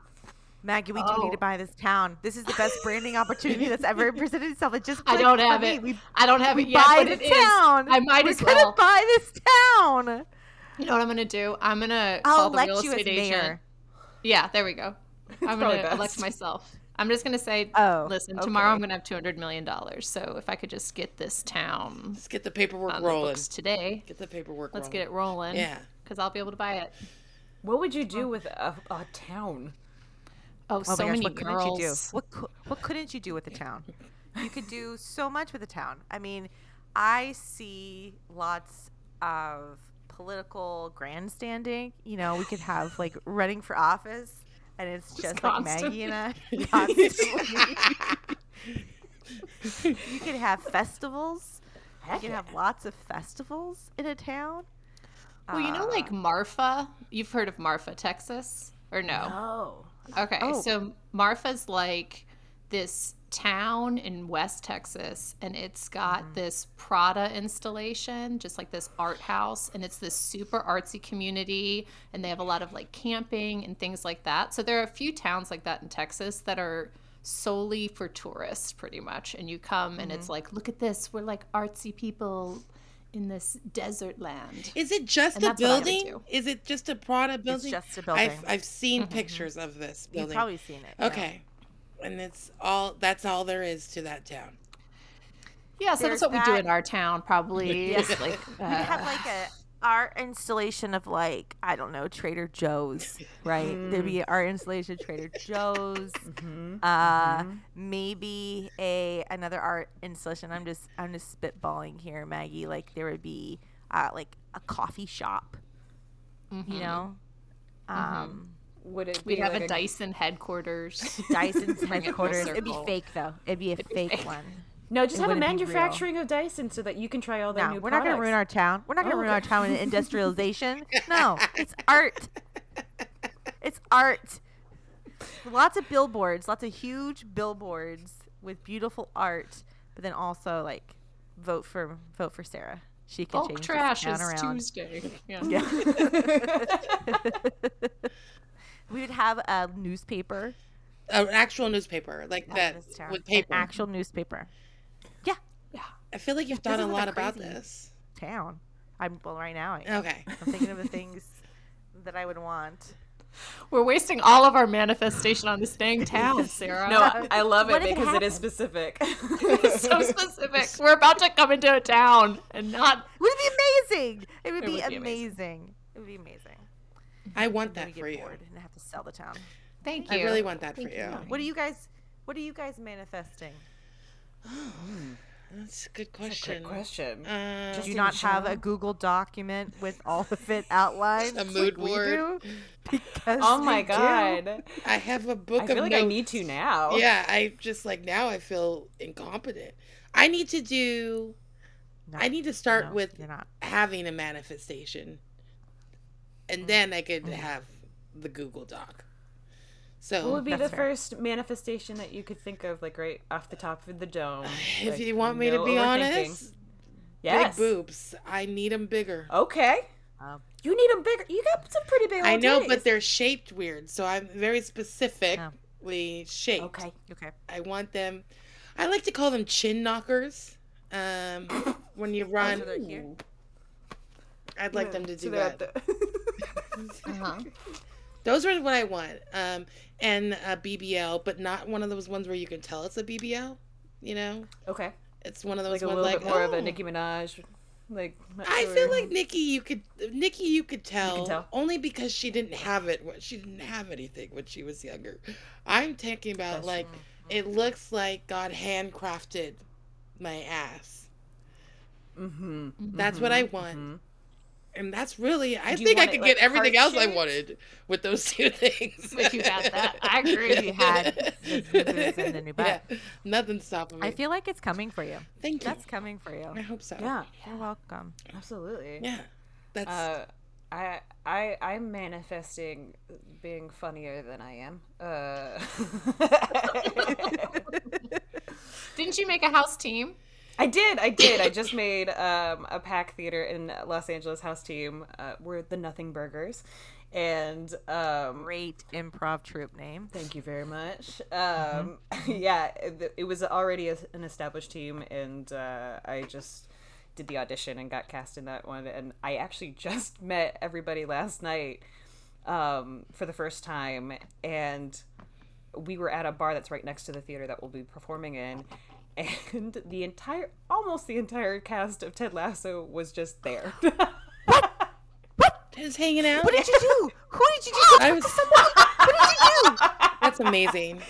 [SPEAKER 4] Maggie, we do need
[SPEAKER 3] Oh.
[SPEAKER 4] to buy this town. This is the best branding opportunity that's ever presented itself. It just
[SPEAKER 3] I don't have
[SPEAKER 4] me.
[SPEAKER 3] it.
[SPEAKER 4] We,
[SPEAKER 3] I don't have
[SPEAKER 4] we
[SPEAKER 3] it yet,
[SPEAKER 4] buy
[SPEAKER 3] but
[SPEAKER 4] the
[SPEAKER 3] it is.
[SPEAKER 4] town.
[SPEAKER 3] I might
[SPEAKER 4] We're
[SPEAKER 3] as well.
[SPEAKER 4] buy this town.
[SPEAKER 3] You know what I'm gonna do? I'm gonna call
[SPEAKER 4] I'll
[SPEAKER 3] the
[SPEAKER 4] elect
[SPEAKER 3] real
[SPEAKER 4] you as
[SPEAKER 3] estate agent. Yeah, there we go. I'm gonna elect myself. I'm just gonna say,
[SPEAKER 4] Oh,
[SPEAKER 3] listen, tomorrow. I'm gonna have 200 million dollars. So if I could just get this town
[SPEAKER 2] Let's get the paperwork
[SPEAKER 3] on the
[SPEAKER 2] rolling.
[SPEAKER 3] books today,
[SPEAKER 2] Get the paperwork
[SPEAKER 3] let's
[SPEAKER 2] rolling.
[SPEAKER 3] get it rolling.
[SPEAKER 2] Yeah.
[SPEAKER 3] because I'll be able to buy it.
[SPEAKER 1] What would you do with a, a town?
[SPEAKER 3] Oh,
[SPEAKER 4] Oh
[SPEAKER 3] so
[SPEAKER 4] gosh,
[SPEAKER 3] many
[SPEAKER 4] what
[SPEAKER 3] girls.
[SPEAKER 4] couldn't you do? What cou- what couldn't you do with the town? You could do so much with the town. I mean, I see lots of political grandstanding. You know, we could have like running for office, and it's just like Maggie and I. you could have festivals. You could have lots of festivals in a town.
[SPEAKER 3] Well, you know,
[SPEAKER 4] Uh,
[SPEAKER 3] like Marfa. You've heard of Marfa, Texas, or no?
[SPEAKER 1] Oh.
[SPEAKER 3] Okay,
[SPEAKER 4] Oh.
[SPEAKER 3] so Marfa's like this town in West Texas, and it's got mm-hmm. this Prada installation, just like this art house, and it's this super artsy community, and they have a lot of like camping and things like that. So there are a few towns like that in Texas that are solely for tourists, pretty much. And you come, and it's mm-hmm. like, look at this, we're like artsy people in this desert land.
[SPEAKER 2] Is it just
[SPEAKER 3] And
[SPEAKER 2] a
[SPEAKER 3] that's what I would
[SPEAKER 2] building? Is it just a Prada building?
[SPEAKER 4] It's just a building.
[SPEAKER 2] I've, I've seen pictures of this building.
[SPEAKER 4] You've probably seen it. yeah.
[SPEAKER 2] Okay. And it's all that's all there is to that town.
[SPEAKER 3] Yeah, so
[SPEAKER 4] There's
[SPEAKER 3] that's what we do in our town, probably.
[SPEAKER 4] Yeah.
[SPEAKER 3] is, like,
[SPEAKER 4] We have
[SPEAKER 3] uh,
[SPEAKER 4] like a art installation of like I don't know Trader Joe's, right? There'd be our installation of Trader Joe's. Uh, maybe a another art installation. I'm just I'm just spitballing here, Maggie. Like there would be uh, like a coffee shop, you know. Um,
[SPEAKER 1] Would it be
[SPEAKER 3] We'd have
[SPEAKER 1] like
[SPEAKER 3] a Dyson headquarters.
[SPEAKER 4] Dyson's
[SPEAKER 3] it full
[SPEAKER 4] headquarters. It'd be fake though. It'd be a fake
[SPEAKER 3] fake.
[SPEAKER 4] one.
[SPEAKER 1] No, just have a
[SPEAKER 4] wouldn't be real.
[SPEAKER 1] manufacturing of Dyson so that you can try all their
[SPEAKER 4] No,
[SPEAKER 1] new
[SPEAKER 4] we're not going to ruin our town. We're not going to
[SPEAKER 1] Oh,
[SPEAKER 4] ruin our town in industrialization. no, it's art. It's art. Lots of billboards, lots of huge billboards with beautiful art, but then also like vote for vote for Sarah. She can
[SPEAKER 3] Bulk
[SPEAKER 4] change this
[SPEAKER 3] trash
[SPEAKER 4] town
[SPEAKER 3] is
[SPEAKER 4] around.
[SPEAKER 3] Tuesday. Yeah.
[SPEAKER 4] Yeah. We would have a newspaper,
[SPEAKER 2] An actual newspaper like that
[SPEAKER 4] in this town.
[SPEAKER 2] with
[SPEAKER 4] An
[SPEAKER 2] paper.
[SPEAKER 4] actual newspaper. Yeah,
[SPEAKER 2] I feel like you've thought a lot
[SPEAKER 4] a
[SPEAKER 2] about this.
[SPEAKER 4] town. I'm well right now. I,
[SPEAKER 2] Okay.
[SPEAKER 4] I'm thinking of the things that I would want.
[SPEAKER 3] We're wasting all of our manifestation on this dang town, Sarah.
[SPEAKER 1] No, I, I love it
[SPEAKER 4] if it
[SPEAKER 1] because it is specific.
[SPEAKER 3] it's so specific. We're about to come into a town and not.
[SPEAKER 4] It would it be amazing? It would,
[SPEAKER 3] It
[SPEAKER 4] be,
[SPEAKER 3] would be
[SPEAKER 4] amazing.
[SPEAKER 3] amazing.
[SPEAKER 4] It would be amazing.
[SPEAKER 2] I want
[SPEAKER 4] Then
[SPEAKER 2] that
[SPEAKER 4] we
[SPEAKER 2] for
[SPEAKER 4] get
[SPEAKER 2] you.
[SPEAKER 4] bored and have to sell the town.
[SPEAKER 3] Thank you.
[SPEAKER 2] I really want that
[SPEAKER 3] Thank
[SPEAKER 2] for
[SPEAKER 3] you.
[SPEAKER 2] you.
[SPEAKER 4] What are you guys? What are you guys manifesting? Hmm.
[SPEAKER 2] That's a good
[SPEAKER 1] Great
[SPEAKER 2] question.
[SPEAKER 1] question.
[SPEAKER 2] Uh,
[SPEAKER 4] Do you
[SPEAKER 1] in
[SPEAKER 4] not have a? Google document with all of it outlined?
[SPEAKER 2] A
[SPEAKER 4] like
[SPEAKER 2] mood
[SPEAKER 4] we
[SPEAKER 2] board.
[SPEAKER 4] do? Because
[SPEAKER 1] oh my
[SPEAKER 4] we do.
[SPEAKER 1] god.
[SPEAKER 2] I have a book
[SPEAKER 1] I
[SPEAKER 2] of
[SPEAKER 1] feel like I need to now.
[SPEAKER 2] Yeah, I just like now I feel incompetent. I need to do.
[SPEAKER 4] No,
[SPEAKER 2] I need to start
[SPEAKER 4] no,
[SPEAKER 2] with having a manifestation, and
[SPEAKER 1] Mm.
[SPEAKER 2] then I could have the Google Doc. So
[SPEAKER 1] What would be the
[SPEAKER 4] fair.
[SPEAKER 1] first manifestation that you could think of, like right off the top of the dome?
[SPEAKER 2] if
[SPEAKER 1] Like,
[SPEAKER 2] you want me
[SPEAKER 1] no
[SPEAKER 2] to be
[SPEAKER 1] overthinking.
[SPEAKER 2] honest,
[SPEAKER 1] yes.
[SPEAKER 2] big boobs. I need them bigger.
[SPEAKER 1] Okay.
[SPEAKER 4] Um,
[SPEAKER 1] You need them bigger. You got some pretty big.
[SPEAKER 2] Ones.
[SPEAKER 1] I
[SPEAKER 2] know,
[SPEAKER 1] titties.
[SPEAKER 2] but they're shaped weird, so I'm very specifically shaped.
[SPEAKER 1] okay.
[SPEAKER 4] okay.
[SPEAKER 2] I want them. I like to call them chin knockers. Um, when you run,
[SPEAKER 4] so here?
[SPEAKER 2] I'd like them to do
[SPEAKER 1] they're
[SPEAKER 2] that.
[SPEAKER 1] the-
[SPEAKER 3] Uh-huh.
[SPEAKER 2] Those are what I want. Um, and a BBL, but not one of those ones where you can tell it's a BBL. You know,
[SPEAKER 1] okay.
[SPEAKER 2] it's one of those
[SPEAKER 1] Like a little
[SPEAKER 2] like
[SPEAKER 1] bit more of
[SPEAKER 2] oh.
[SPEAKER 1] a Nicki Minaj. Like
[SPEAKER 2] I
[SPEAKER 1] sure.
[SPEAKER 2] feel like Nicki, you could Nicki, you could tell,
[SPEAKER 1] tell.
[SPEAKER 2] only because she didn't have it. when- She didn't have anything when she was younger. I'm talking about
[SPEAKER 1] That's
[SPEAKER 2] like it looks like God handcrafted my ass.
[SPEAKER 1] Mm-hmm.
[SPEAKER 2] That's what I want. And that's really, I
[SPEAKER 1] Do
[SPEAKER 2] think I
[SPEAKER 1] want it,
[SPEAKER 2] could
[SPEAKER 1] like,
[SPEAKER 2] get everything else I wanted with those two things.
[SPEAKER 3] If you had that, I agree.
[SPEAKER 4] If you had the new and the new butt.
[SPEAKER 2] Yeah, nothing's stopping me.
[SPEAKER 4] I feel like it's coming for you.
[SPEAKER 2] Thank you.
[SPEAKER 4] That's coming for you.
[SPEAKER 2] I hope so.
[SPEAKER 1] Yeah.
[SPEAKER 4] You're welcome.
[SPEAKER 1] Absolutely.
[SPEAKER 2] Yeah. That's
[SPEAKER 1] Uh, I I I'm manifesting being funnier than I am. Uh,
[SPEAKER 3] Didn't you make a house team?
[SPEAKER 1] I did, I did. I just made um, a pack theater in Los Angeles house team. Uh, we're the Nothing Burgers, and um,
[SPEAKER 4] Great improv troupe name.
[SPEAKER 1] Thank you very much. Um, yeah, it, it was already a, an established team, and uh, I just did the audition and got cast in that one. And I actually just met everybody last night um, for the first time, and we were at a bar that's right next to the theater that we'll be performing in. And the entire, almost the entire cast of Ted Lasso was just there. What?
[SPEAKER 2] just hanging out.
[SPEAKER 4] What did you do? Who did you do?
[SPEAKER 2] I was,
[SPEAKER 4] What did you do?
[SPEAKER 2] that's amazing.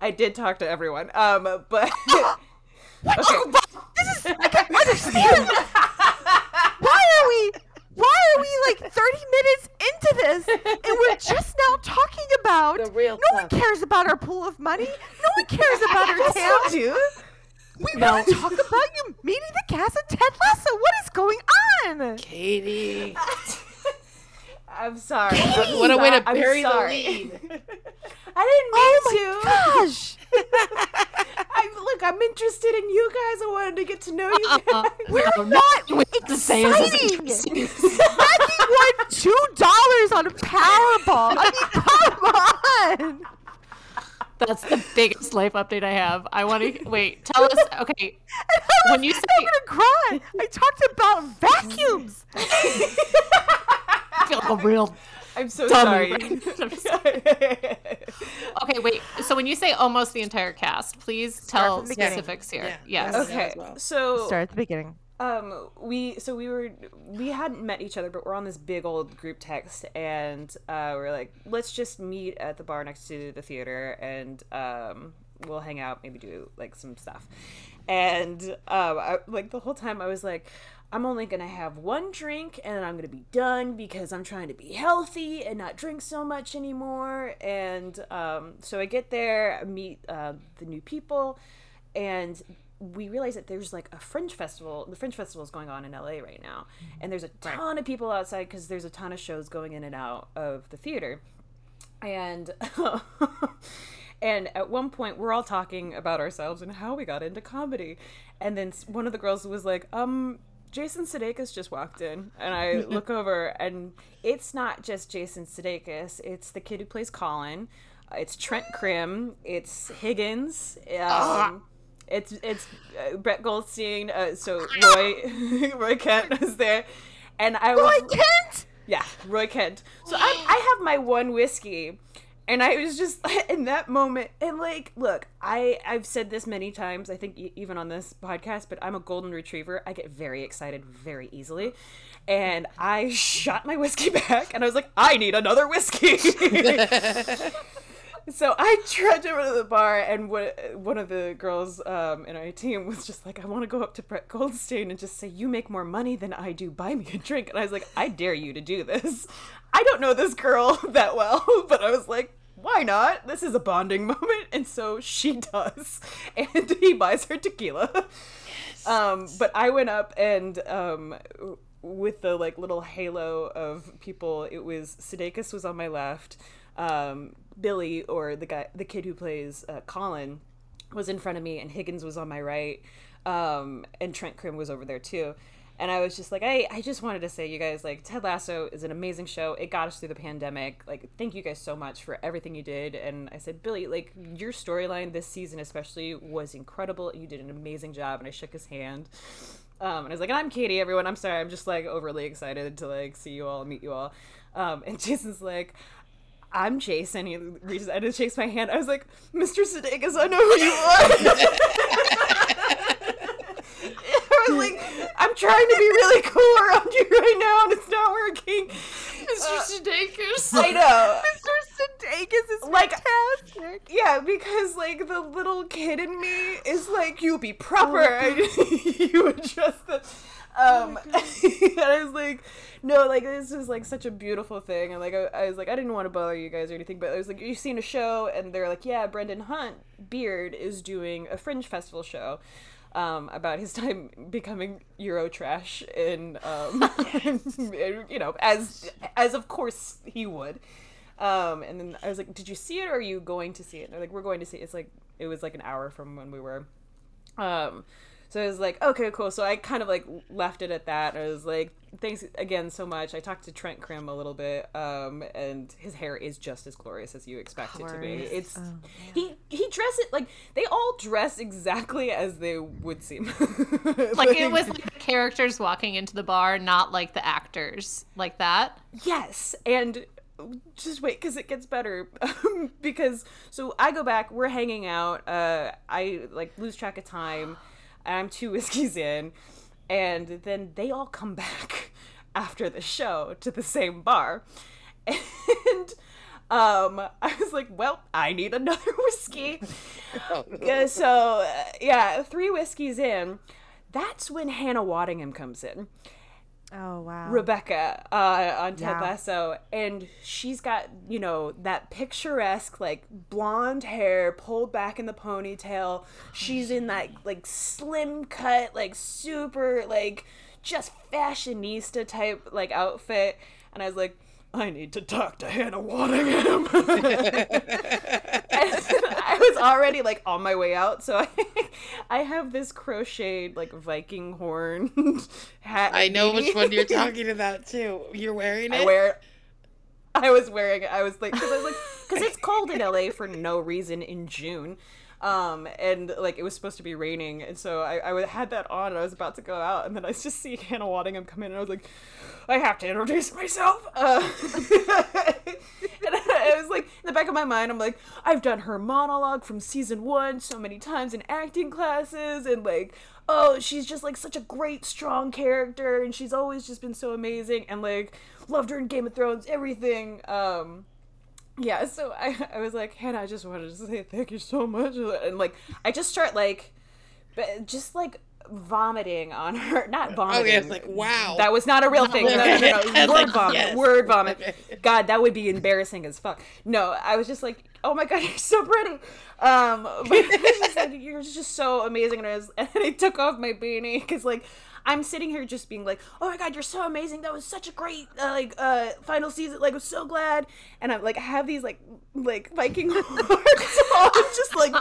[SPEAKER 1] I did talk to everyone, um, but
[SPEAKER 4] What?
[SPEAKER 1] Okay.
[SPEAKER 4] This is. I can't understand. Why are we? Why are we like 30 minutes into this and we're just now talking about
[SPEAKER 2] The real
[SPEAKER 4] no one cares about our pool of money. No one cares about our town.
[SPEAKER 1] do.
[SPEAKER 4] We want to talk about you meeting the cast of Ted Lasso. What is going on?
[SPEAKER 2] Katie.
[SPEAKER 1] I'm sorry.
[SPEAKER 2] What a way to
[SPEAKER 1] I'm
[SPEAKER 2] bury the lead.
[SPEAKER 1] I didn't mean
[SPEAKER 4] Oh
[SPEAKER 1] to.
[SPEAKER 4] my gosh.
[SPEAKER 1] I, look, I'm interested in you guys. I wanted to get to know you
[SPEAKER 3] Uh-uh.
[SPEAKER 1] guys.
[SPEAKER 4] We're
[SPEAKER 3] No,
[SPEAKER 4] not
[SPEAKER 3] what to say is
[SPEAKER 4] exciting.
[SPEAKER 3] interesting.
[SPEAKER 4] Maggie won two dollars on a Powerball. I mean, come on.
[SPEAKER 3] That's the biggest life update I have. I want to wait. Tell us. Okay, when you say
[SPEAKER 4] I'm gonna cry. I talked about vacuums.
[SPEAKER 3] I feel like a real
[SPEAKER 1] I'm so
[SPEAKER 3] dummy.
[SPEAKER 1] sorry.
[SPEAKER 3] I'm just- okay, wait. So when you say almost the entire cast, please tell
[SPEAKER 4] from beginning.
[SPEAKER 3] specifics here.
[SPEAKER 2] Yeah.
[SPEAKER 3] Yes.
[SPEAKER 1] Okay,
[SPEAKER 2] well.
[SPEAKER 1] so
[SPEAKER 4] Start at the beginning.
[SPEAKER 1] Um, we so we were we hadn't met each other, but we're on this big old group text, and uh, we're like, let's just meet at the bar next to the theater, and um, we'll hang out, maybe do like some stuff, and um, I, like the whole time I was like. I'm only gonna have one drink and I'm gonna be done because I'm trying to be healthy and not drink so much anymore. And um, so I get there, meet uh, the new people, and we realize that there's like a fringe festival the fringe festival is going on in la right now and there's a ton of people outside because there's a ton of shows going in and out of the theater and and at one point we're all talking about ourselves and how we got into comedy and then one of the girls was like um Jason Sudeikis just walked in, and I look over, and it's not just Jason Sudeikis; it's the kid who plays Colin. It's Trent Crimm. It's Higgins. Um, it's it's uh, Brett Goldstein. Uh, so Roy Roy Kent was there, and I was
[SPEAKER 4] Roy Kent.
[SPEAKER 1] yeah Roy Kent. So I I have my one whiskey. And I was just in that moment, and like, look, I I've said this many times. I think e- even on this podcast, but I'm a golden retriever. I get very excited very easily, and I shot my whiskey back, and I was like, I need another whiskey. So I trudged over to the bar, and one one of the girls um, in our team was just like, I want to go up to Brett Goldstein and just say, You make more money than I do. Buy me a drink. And I was like, I dare you to do this. I don't know this girl that well, but I was like, why not? This is a bonding moment. And so she does. And he buys her tequila. Um, but I went up and um, with the like little halo of people, it was Sudeikis was on my left. Um, Billy or the guy, the kid who plays uh, Colin, was in front of me, and Higgins was on my right, um, and Trent Crimm was over there too. And I was just like, I, I just wanted to say, you guys, like, Ted Lasso is an amazing show. It got us through the pandemic. Like, thank you guys so much for everything you did. And I said, Billy, like, your storyline this season, especially, was incredible. You did an amazing job. And I shook his hand. Um, and I was like, I'm Katie, everyone. I'm sorry. I'm just, like, overly excited to, like, see you all, meet you all. Um, and Jason's like, I'm Jason. He reaches out and shakes my hand. I was like, Mr. Sudeikis, I know who you are. I was like, I'm trying to be really cool around you right now, and it's not working.
[SPEAKER 3] Mr. Uh, Sudeikis.
[SPEAKER 1] I know.
[SPEAKER 4] Mr. Sudeikis is
[SPEAKER 1] Like-
[SPEAKER 4] fantastic.
[SPEAKER 1] Yeah, because like the little kid in me is like, you be proper. Oh you adjust the. Um, and I was like, no, like this is like such a beautiful thing, and like I, I was like, I didn't want to bother you guys or anything, but I was like, you've seen a show, and they're like, yeah, Brendan Hunt Beard is doing a Fringe Festival show. Um, about his time becoming Euro trash in, um, you know, as as of course he would. Um, and then I was like, "Did you see it? or Are you going to see it?" And they're like, "We're going to see it." It's like it was like an hour from when we were. Um, so I was like, "Okay, cool." So I kind of like left it at that. I was like, "Thanks again so much." I talked to Trent Crimm a little bit, um, and his hair is just as glorious as you expect it to be. It's
[SPEAKER 4] Oh,
[SPEAKER 1] he he dress it like they all dress exactly as they would seem.
[SPEAKER 3] Like it was like the characters walking into the bar, not like the actors, like that.
[SPEAKER 1] Yes, and just wait because it gets better. because so I go back, we're hanging out. Uh, I like lose track of time. I'm two whiskeys in, and then they all come back after the show to the same bar, and. Um, I was like, well, I need another whiskey. Uh, so, uh, yeah, three whiskeys in. That's when Hannah Waddingham comes in.
[SPEAKER 4] Oh wow.
[SPEAKER 1] Rebecca uh, on Ted
[SPEAKER 4] Yeah.
[SPEAKER 1] Lasso, and she's got you know that picturesque like blonde hair pulled back in the ponytail. She's in that like slim cut, like super like just fashionista type like outfit, and I was like. I need to talk to Hannah Waddingham. I was already like on my way out, so I, I have this crocheted like Viking horn hat.
[SPEAKER 2] I know which one you're talking about too. You're wearing it.
[SPEAKER 1] I wear. I was wearing it. I was like, because I was like, because it's cold in LA for no reason in June, um, and like it was supposed to be raining, and so I, I had that on, and I was about to go out, and then I just see Hannah Waddingham come in, and I was like, I have to introduce myself. Uh, and I was like, in the back of my mind, I'm like, I've done her monologue from season one so many times in acting classes, and like, oh, she's just like such a great, strong character, and she's always just been so amazing, and like, loved her in Game of Thrones, everything. Um, yeah, so I, I was like, Hannah, I just wanted to say thank you so much, and like, I just start like, but just like vomiting on her, not vomiting.
[SPEAKER 2] Okay, it's like wow.
[SPEAKER 1] That was not a real thing. No, no, no, no. Word
[SPEAKER 2] like,
[SPEAKER 1] vomit.
[SPEAKER 2] yes.
[SPEAKER 1] Word vomit. God, that would be embarrassing as fuck. No, I was just like, oh my god, you're so pretty. Um, but just like, you're just so amazing. And I was, and I took off my beanie because like. I'm sitting here just being like, "Oh my god, you're so amazing! That was such a great uh, like uh, final season. Like, I'm so glad." And I'm like, I have these like like Viking horns on, just like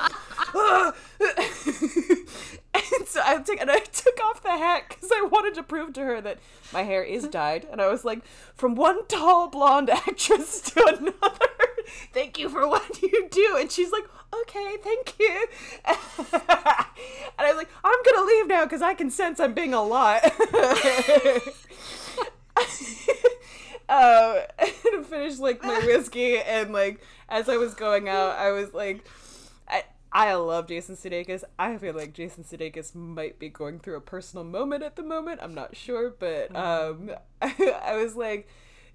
[SPEAKER 1] and so I took and I took off the hat because I wanted to prove to her that my hair is dyed, and I was like, from one tall blonde actress to another. Thank you for what you do, and she's like, okay, thank you. and I was like, I'm gonna leave now because I can sense I'm being a lot. uh, and finished like my whiskey and like as I was going out, I was like, I I love Jason Sudeikis. I feel like Jason Sudeikis might be going through a personal moment at the moment. I'm not sure, but um, I, I was like.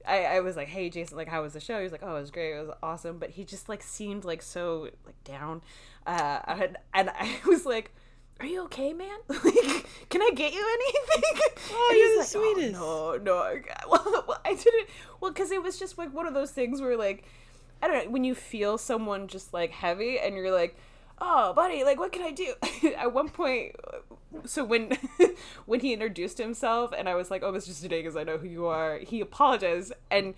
[SPEAKER 1] I, I was like, hey Jason, like how was the show? He was like, oh, it was great, it was awesome. But he just like seemed like so like down, uh, and, and I was like, are you okay, man? like, can I get you anything?
[SPEAKER 2] Oh, you're the
[SPEAKER 1] like,
[SPEAKER 2] sweetest.
[SPEAKER 1] Oh, no, no. I- Well, well, I didn't. Well, because it was just like one of those things where like, I don't know, when you feel someone just like heavy and you're like, oh, buddy, like what can I do? At one point, so when when he introduced himself and I was like, oh, Mr. because I know who you are. He apologized and.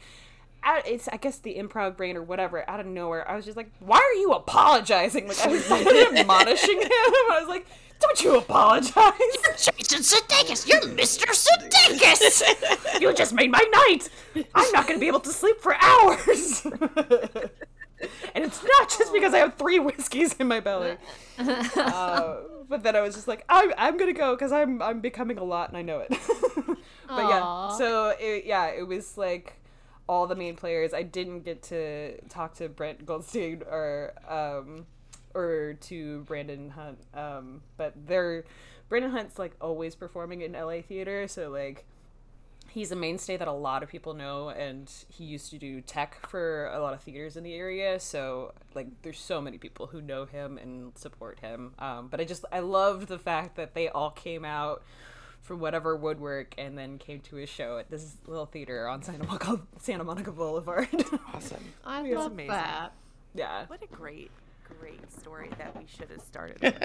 [SPEAKER 1] Out- It's I guess the improv brain or whatever out of nowhere. I was just like, "Why are you apologizing?" Like I was like admonishing him. I was like, "Don't you apologize?"
[SPEAKER 3] You're Jason Sudeikis, you're Mr. Sudeikis.
[SPEAKER 1] You just made my night. I'm not going to be able to sleep for hours. and it's not just because I have three whiskeys in my belly. Uh, but then I was just like, I'm, I'm going to go because I'm, I'm becoming a lot and I know it. but yeah, so it, yeah, it was like all the main players. I didn't get to talk to Brent Goldstein or um, or to Brendan Hunt, um, but they're Brendan Hunt's like always performing in LA theater, so like he's a mainstay that a lot of people know and he used to do tech for a lot of theaters in the area so like there's so many people who know him and support him um, but i just i loved the fact that they all came out from whatever woodwork and then came to his show at this little theater on santa monica, santa monica boulevard
[SPEAKER 2] Awesome.
[SPEAKER 3] I
[SPEAKER 1] It's
[SPEAKER 3] love
[SPEAKER 4] amazing.
[SPEAKER 3] that.
[SPEAKER 1] yeah
[SPEAKER 4] What a great, great story that we should have started with.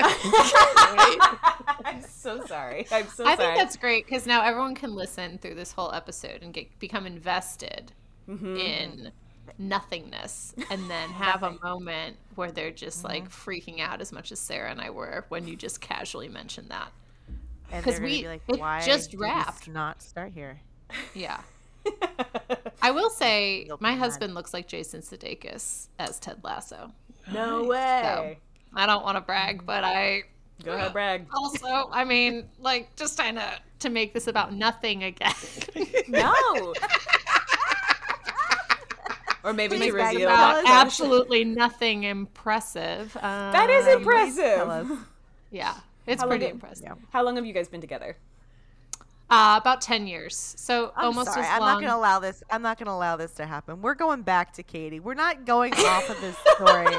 [SPEAKER 1] i'm so sorry i'm so
[SPEAKER 3] I
[SPEAKER 1] sorry I
[SPEAKER 3] think that's great because now everyone can listen through this whole episode and get become invested
[SPEAKER 1] Mm-hmm.
[SPEAKER 3] in nothingness and then have a moment where they're just
[SPEAKER 1] Mm-hmm.
[SPEAKER 3] like freaking out as much as Sarah and I were when you just casually mentioned that.
[SPEAKER 4] And
[SPEAKER 3] 'Cause we-
[SPEAKER 4] be like,
[SPEAKER 3] it
[SPEAKER 4] why
[SPEAKER 3] just
[SPEAKER 4] did
[SPEAKER 3] wrapped."
[SPEAKER 4] not start here?
[SPEAKER 3] Yeah. I will say
[SPEAKER 4] You'll
[SPEAKER 3] my
[SPEAKER 4] be mad.
[SPEAKER 3] husband looks like Jason Sudeikis as Ted Lasso.
[SPEAKER 1] no way
[SPEAKER 3] I don't want to brag, but I
[SPEAKER 1] go ahead brag
[SPEAKER 3] also, I mean, like just trying to to make this about nothing again.
[SPEAKER 1] no or maybe to
[SPEAKER 4] Please brag
[SPEAKER 1] reveal
[SPEAKER 4] about
[SPEAKER 3] about
[SPEAKER 4] Tell us.
[SPEAKER 3] absolutely nothing impressive. Um,
[SPEAKER 1] that is
[SPEAKER 4] Tell
[SPEAKER 1] impressive
[SPEAKER 4] us.
[SPEAKER 3] Yeah, it's
[SPEAKER 1] How
[SPEAKER 3] pretty
[SPEAKER 1] it-
[SPEAKER 3] impressive.
[SPEAKER 4] Yeah.
[SPEAKER 1] How long have you guys been together?
[SPEAKER 3] Uh, about ten years, so
[SPEAKER 4] I'm
[SPEAKER 3] almost
[SPEAKER 4] sorry.
[SPEAKER 3] as
[SPEAKER 4] I'm
[SPEAKER 3] long.
[SPEAKER 4] not going to allow this. I'm not going to allow this to happen. We're going back to Katie. We're not going off of this story.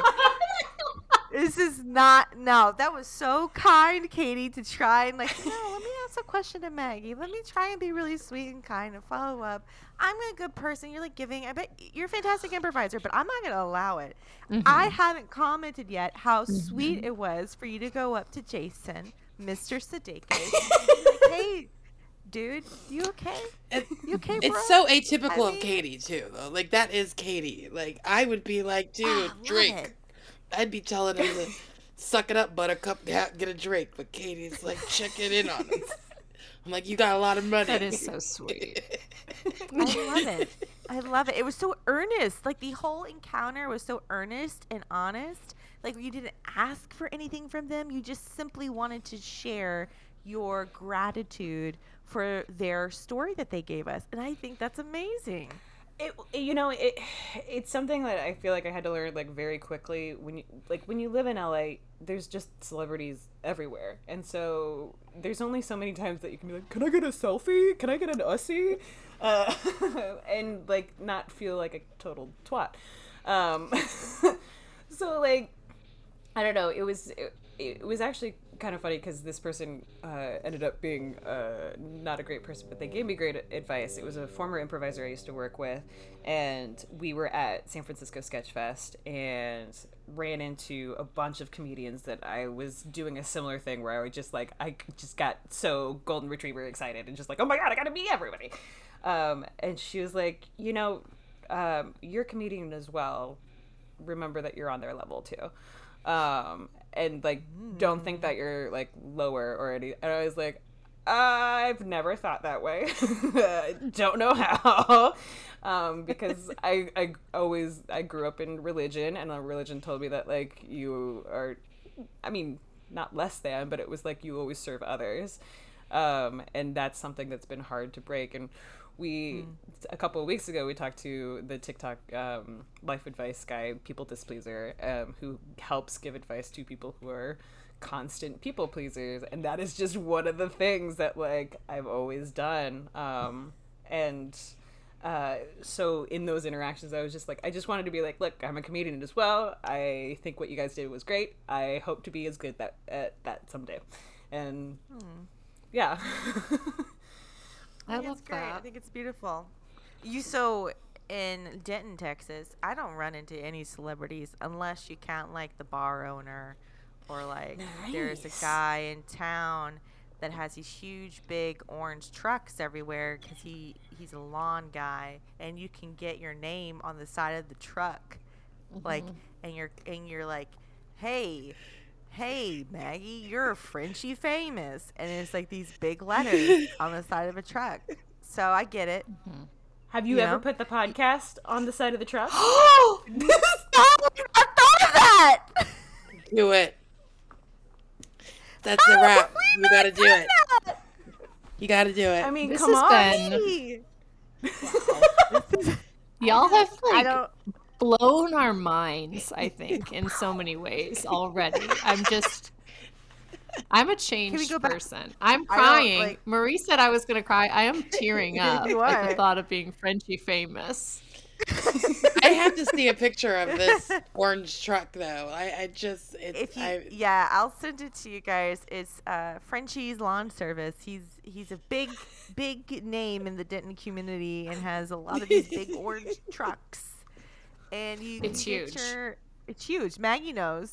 [SPEAKER 4] this is not. No, that was so kind, Katie, to try and like. No, let me ask a question to Maggie. Let me try and be really sweet and kind and follow up. I'm a good person. You're like giving. I bet you're a fantastic improviser, but I'm not going to allow it. I haven't commented yet how sweet it was for you to go up to Jason, Mr. Sudeikis, like, hey. Dude, you okay? You okay, bro?
[SPEAKER 2] it's so atypical
[SPEAKER 4] I
[SPEAKER 2] of Katie too, though. Like that is Katie. Like I would be like, dude,
[SPEAKER 4] Ah,
[SPEAKER 2] drink.
[SPEAKER 4] it.
[SPEAKER 2] I'd be telling him to suck it up, Buttercup, get a drink. But Katie's like checking in on him. I'm like, you got a lot of money.
[SPEAKER 3] that is so sweet.
[SPEAKER 4] I love it. I love it. It was so earnest. Like the whole encounter was so earnest and honest. Like you didn't ask for anything from them. You just simply wanted to share your gratitude for their story that they gave us. And I think that's amazing.
[SPEAKER 1] It, you know, it it's something that I feel like I had to learn like very quickly when you like when you live in LA, there's just celebrities everywhere. And so there's only so many times that you can be like, "Can I get a selfie? Can I get an ussy?" Uh, and like not feel like a total twat. Um, so like I don't know. It was it, it was actually kind of funny because this person uh, ended up being uh, not a great person, but they gave me great advice. It was a former improviser I used to work with, and we were at San Francisco Sketch Fest and ran into a bunch of comedians that I was doing a similar thing where I would just like I just got so golden retriever excited and just like oh my god I gotta meet everybody, um, and she was like you know um, you're a comedian as well remember that you're on their level too. Um, and like don't think that you're like lower or any. And I was like, I've never thought that way. don't know how. Um, because I, I always I grew up in religion and religion told me that like you are I mean not less than but it was like you always serve others um, and that's something that's been hard to break and we a couple of weeks ago we talked to the tiktok um, life advice guy people displeaser um, who helps give advice to people who are constant people pleasers. And that is just one of the things that like i've always done. Um, and uh, so in those interactions i was just like i just wanted to be like look i'm a comedian as well. I think what you guys did was great. I hope to be as good that at that someday. And yeah
[SPEAKER 3] I
[SPEAKER 4] think
[SPEAKER 3] love
[SPEAKER 4] it's great. I think it's beautiful. You so in Denton, Texas, I don't run into any celebrities unless you count like the bar owner or like there's a guy in town that has these huge big orange trucks everywhere cuz he he's a lawn guy and you can get your name on the side of the truck. Like mm-hmm. and you're and you're like, "Hey, hey Maggie, you're Frenchy famous," and it's like these big letters on the side of a truck. So I get it. Mm-hmm.
[SPEAKER 1] have you
[SPEAKER 4] You
[SPEAKER 1] ever
[SPEAKER 4] know?
[SPEAKER 1] put the podcast on the side of the truck
[SPEAKER 4] Oh, I thought of that.
[SPEAKER 2] Do it. That's the oh, wrap. You gotta do it. You gotta do it.
[SPEAKER 1] i mean
[SPEAKER 3] This
[SPEAKER 1] come on
[SPEAKER 3] been-
[SPEAKER 4] Hey.
[SPEAKER 3] Y'all have
[SPEAKER 4] I
[SPEAKER 3] like
[SPEAKER 4] don't.
[SPEAKER 3] Blown our minds, I think, in so many ways already. I'm just I'm a changed
[SPEAKER 4] go back-
[SPEAKER 3] person. I'm crying.
[SPEAKER 4] like-
[SPEAKER 3] Marie said I was gonna cry. I am tearing up at the thought of being Frenchy famous.
[SPEAKER 2] I have to see a picture of this orange truck though. I, I just it's
[SPEAKER 4] If you,
[SPEAKER 2] I,
[SPEAKER 4] yeah, I'll send it to you guys. It's uh, Frenchy's Lawn Service. He's he's a big big name in the Denton community and has a lot of these big orange trucks. And you,
[SPEAKER 3] It's huge.
[SPEAKER 4] your- it's huge. Maggie knows.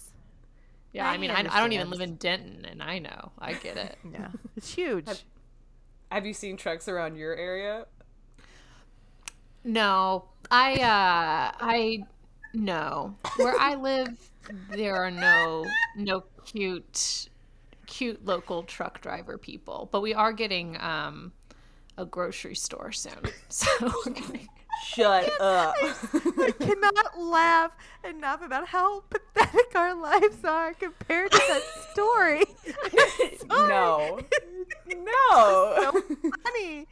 [SPEAKER 3] Yeah, I mean, I, I don't even live in Denton, and I know. I get it.
[SPEAKER 4] Yeah, it's huge.
[SPEAKER 1] have you seen trucks around your area
[SPEAKER 3] No, I uh I no. Where I live there are no no cute cute local truck driver people, but we are getting um a grocery store soon. So we're gonna-
[SPEAKER 1] shut up
[SPEAKER 4] I cannot laugh enough about how pathetic our lives are compared to that story.
[SPEAKER 1] no no
[SPEAKER 4] so funny.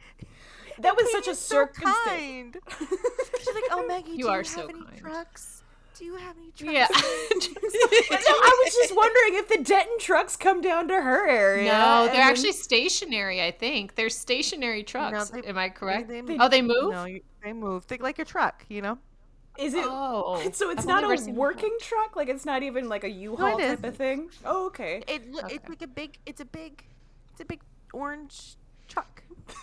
[SPEAKER 1] that was such a
[SPEAKER 4] is so
[SPEAKER 1] circumstance
[SPEAKER 4] kind. She's like, "Oh, Maggie,
[SPEAKER 3] You
[SPEAKER 4] do
[SPEAKER 3] are
[SPEAKER 4] you
[SPEAKER 3] so
[SPEAKER 4] have any
[SPEAKER 3] kind."
[SPEAKER 4] trucks? Do you have any trucks?"
[SPEAKER 3] yeah.
[SPEAKER 1] I was just wondering if the Denton trucks come down to her area.
[SPEAKER 3] No, they're
[SPEAKER 1] then-
[SPEAKER 3] actually stationary, I think. They're stationary trucks.
[SPEAKER 4] they-
[SPEAKER 3] Am I correct?
[SPEAKER 4] they-
[SPEAKER 3] oh, they move?
[SPEAKER 4] No, you, they move. Think like a truck, you know.
[SPEAKER 1] Is it?
[SPEAKER 3] Oh.
[SPEAKER 1] So it's
[SPEAKER 3] I've
[SPEAKER 1] not a
[SPEAKER 3] seen
[SPEAKER 1] working truck. Like it's not even like a U-Haul
[SPEAKER 4] it is.
[SPEAKER 1] type of thing. Oh, okay.
[SPEAKER 4] It lo- it's like a big. It's a big. It's a big orange truck,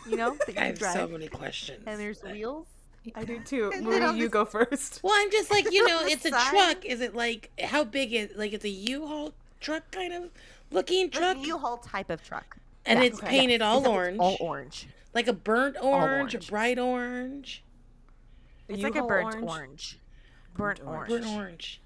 [SPEAKER 4] you know, that you
[SPEAKER 2] I have
[SPEAKER 4] drive.
[SPEAKER 2] so many questions.
[SPEAKER 4] and there's wheels.
[SPEAKER 1] I do too.
[SPEAKER 4] And then
[SPEAKER 1] Marie, you go first.
[SPEAKER 2] Well, I'm just like, you know, it's a
[SPEAKER 4] side.
[SPEAKER 2] truck. Is it like how big is like it's a U-Haul truck kind of looking
[SPEAKER 4] Like
[SPEAKER 2] truck?
[SPEAKER 4] a U-Haul type of truck.
[SPEAKER 2] and
[SPEAKER 4] Yeah,
[SPEAKER 2] it's
[SPEAKER 4] okay.
[SPEAKER 2] painted all
[SPEAKER 4] Except it's
[SPEAKER 2] orange.
[SPEAKER 4] All orange.
[SPEAKER 2] Like a burnt orange,
[SPEAKER 4] orange.
[SPEAKER 2] a bright orange,
[SPEAKER 1] A
[SPEAKER 4] It's like a
[SPEAKER 1] U-Haul
[SPEAKER 4] burnt orange. Burnt, orange.
[SPEAKER 2] burnt orange.